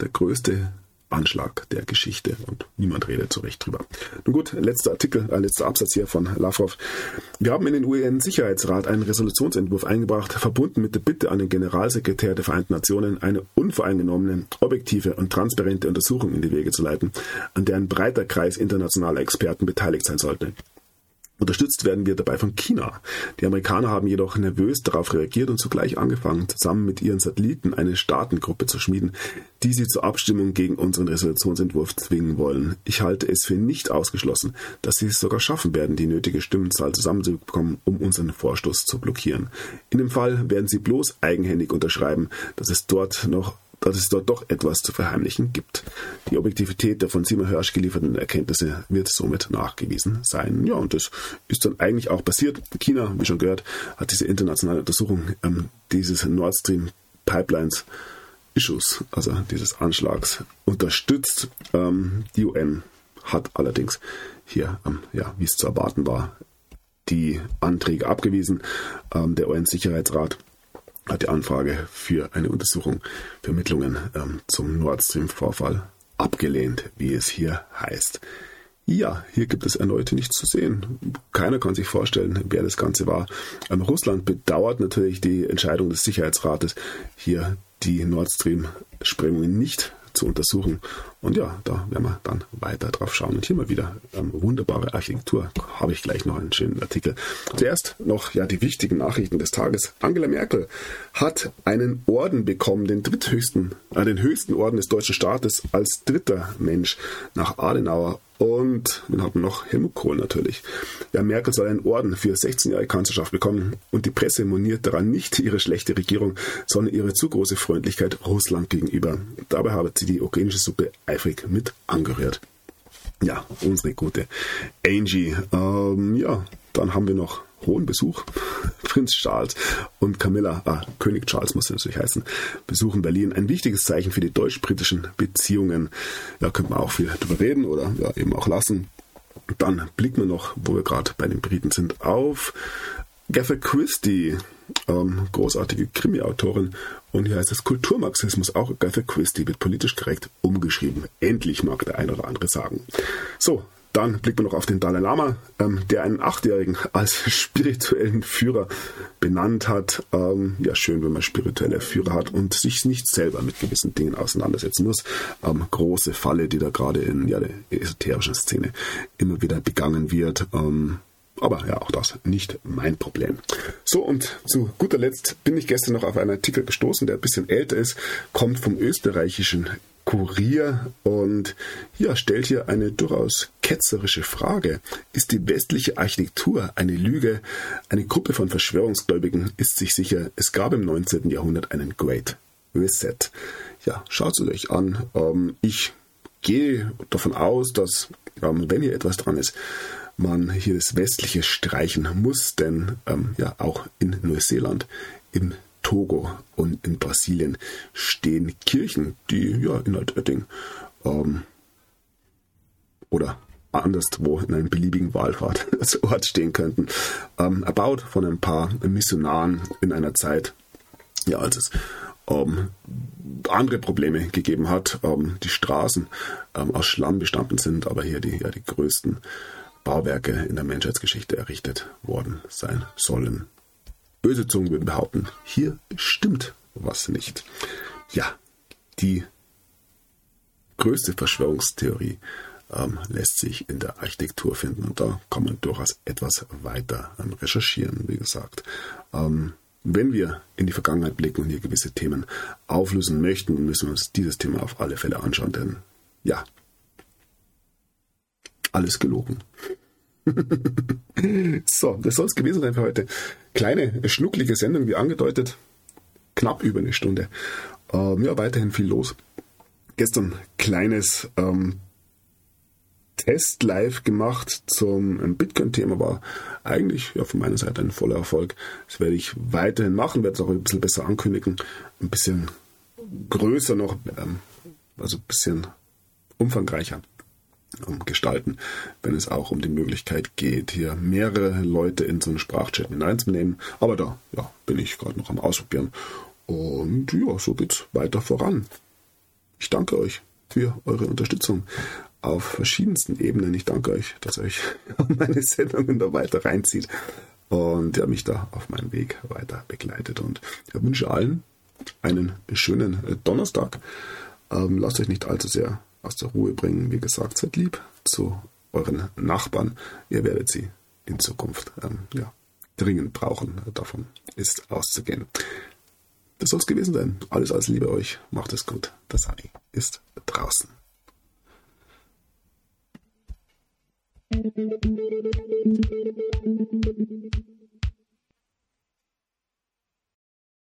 der größte Anschlag der Geschichte und niemand redet so recht drüber. Nun gut, letzter Artikel, äh, letzter Absatz hier von Lavrov. Wir haben in den UN-Sicherheitsrat einen Resolutionsentwurf eingebracht, verbunden mit der Bitte an den Generalsekretär der Vereinten Nationen, eine unvoreingenommene, objektive und transparente Untersuchung in die Wege zu leiten, an der ein breiter Kreis internationaler Experten beteiligt sein sollte. Unterstützt werden wir dabei von China. Die Amerikaner haben jedoch nervös darauf reagiert und zugleich angefangen, zusammen mit ihren Satelliten eine Staatengruppe zu schmieden, die sie zur Abstimmung gegen unseren Resolutionsentwurf zwingen wollen. Ich halte es für nicht ausgeschlossen, dass sie es sogar schaffen werden, die nötige Stimmenzahl zusammenzubekommen, um unseren Vorstoß zu blockieren. In dem Fall werden sie bloß eigenhändig unterschreiben, dass es dort noch dass es dort doch etwas zu verheimlichen gibt. Die Objektivität der von Simon Hirsch gelieferten Erkenntnisse wird somit nachgewiesen sein. Ja, und das ist dann eigentlich auch passiert. China, wie schon gehört, hat diese internationale Untersuchung ähm, dieses Nord Stream Pipelines Issues, also dieses Anschlags, unterstützt. Ähm, die UN hat allerdings hier, ähm, ja, wie es zu erwarten war, die Anträge abgewiesen. Ähm, der UN-Sicherheitsrat hat die Anfrage für eine Untersuchung für Ermittlungen ähm, zum Nord Stream-Vorfall abgelehnt, wie es hier heißt. Ja, hier gibt es erneut nichts zu sehen. Keiner kann sich vorstellen, wer das Ganze war. Ähm, Russland bedauert natürlich die Entscheidung des Sicherheitsrates, hier die Nord Stream-Sprengungen nicht zu untersuchen. Und ja, da werden wir dann weiter drauf schauen. Und hier mal wieder ähm, wunderbare Architektur. Habe ich gleich noch einen schönen Artikel. Zuerst noch ja die wichtigen Nachrichten des Tages. Angela Merkel hat einen Orden bekommen, den dritthöchsten, äh, den höchsten Orden des deutschen Staates als dritter Mensch nach Adenauer und wir haben noch Helmut Kohl natürlich. Ja, Merkel soll einen Orden für 16 Jahre Kanzlerschaft bekommen und die Presse moniert daran nicht ihre schlechte Regierung, sondern ihre zu große Freundlichkeit Russland gegenüber. Dabei habe sie die ukrainische Suppe eifrig mit angerührt. Ja, unsere gute Angie. Ähm, ja, dann haben wir noch hohen Besuch. Prinz Charles und Camilla, ah, König Charles muss natürlich heißen, besuchen Berlin. Ein wichtiges Zeichen für die deutsch-britischen Beziehungen. Da könnte man auch viel drüber reden oder ja, eben auch lassen. Dann blicken wir noch, wo wir gerade bei den Briten sind, auf Gatha Christie, ähm, großartige Krimi-Autorin. Und hier heißt es Kulturmarxismus. Auch Gatha Christie wird politisch korrekt umgeschrieben. Endlich mag der eine oder andere sagen. So, dann blicken wir noch auf den Dalai Lama, ähm, der einen Achtjährigen als spirituellen Führer benannt hat. Ähm, ja, schön, wenn man spirituelle Führer hat und sich nicht selber mit gewissen Dingen auseinandersetzen muss. Ähm, große Falle, die da gerade in ja, der esoterischen Szene immer wieder begangen wird. Ähm, Aber ja, auch das nicht mein Problem. So, und zu guter Letzt bin ich gestern noch auf einen Artikel gestoßen, der ein bisschen älter ist, kommt vom österreichischen Kurier und ja, stellt hier eine durchaus ketzerische Frage. Ist die westliche Architektur eine Lüge? Eine Gruppe von Verschwörungsgläubigen ist sich sicher, es gab im 19. Jahrhundert einen Great Reset. Ja, schaut es euch an. Ähm, ich gehe davon aus, dass, ähm, wenn hier etwas dran ist, man hier das Westliche streichen muss, denn ähm, ja auch in Neuseeland, im Togo und in Brasilien stehen Kirchen, die ja in Altötting ähm, oder anderswo in einem beliebigen Wallfahrtsort stehen könnten, ähm, erbaut von ein paar Missionaren in einer Zeit, ja, als es ähm, andere Probleme gegeben hat, ähm, die Straßen ähm, aus Schlamm bestanden sind, aber hier die, ja, die größten Bauwerke in der Menschheitsgeschichte errichtet worden sein sollen. Böse Zungen würden behaupten, hier stimmt was nicht. Ja, die größte Verschwörungstheorie ähm, lässt sich in der Architektur finden und da kann man durchaus etwas weiter ähm, recherchieren, wie gesagt. Ähm, wenn wir in die Vergangenheit blicken und hier gewisse Themen auflösen möchten, müssen wir uns dieses Thema auf alle Fälle anschauen, denn ja, alles gelogen. so, das soll es gewesen sein für heute. Kleine, schnucklige Sendung, wie angedeutet. Knapp über eine Stunde. Ähm, ja, weiterhin viel los. Gestern kleines ähm, Test live gemacht zum Bitcoin-Thema. War eigentlich ja, von meiner Seite ein voller Erfolg. Das werde ich weiterhin machen, werde es auch ein bisschen besser ankündigen. Ein bisschen größer noch, ähm, also ein bisschen umfangreicher gestalten, wenn es auch um die Möglichkeit geht, hier mehrere Leute in so einen Sprachchat hineinzunehmen. Aber da ja, bin ich gerade noch am Ausprobieren. Und ja, so geht's weiter voran. Ich danke euch für eure Unterstützung auf verschiedensten Ebenen. Ich danke euch, dass euch meine Sendungen da weiter reinzieht und ja, mich da auf meinem Weg weiter begleitet. Und ich wünsche allen einen schönen Donnerstag. Ähm, lasst euch nicht allzu sehr aus der Ruhe bringen. Wie gesagt, seid lieb zu euren Nachbarn. Ihr werdet sie in Zukunft ähm, ja, dringend brauchen. Davon ist auszugehen. Das soll es gewesen sein. Alles, alles Liebe euch. Macht es gut. Das Ani ist draußen. Thank you.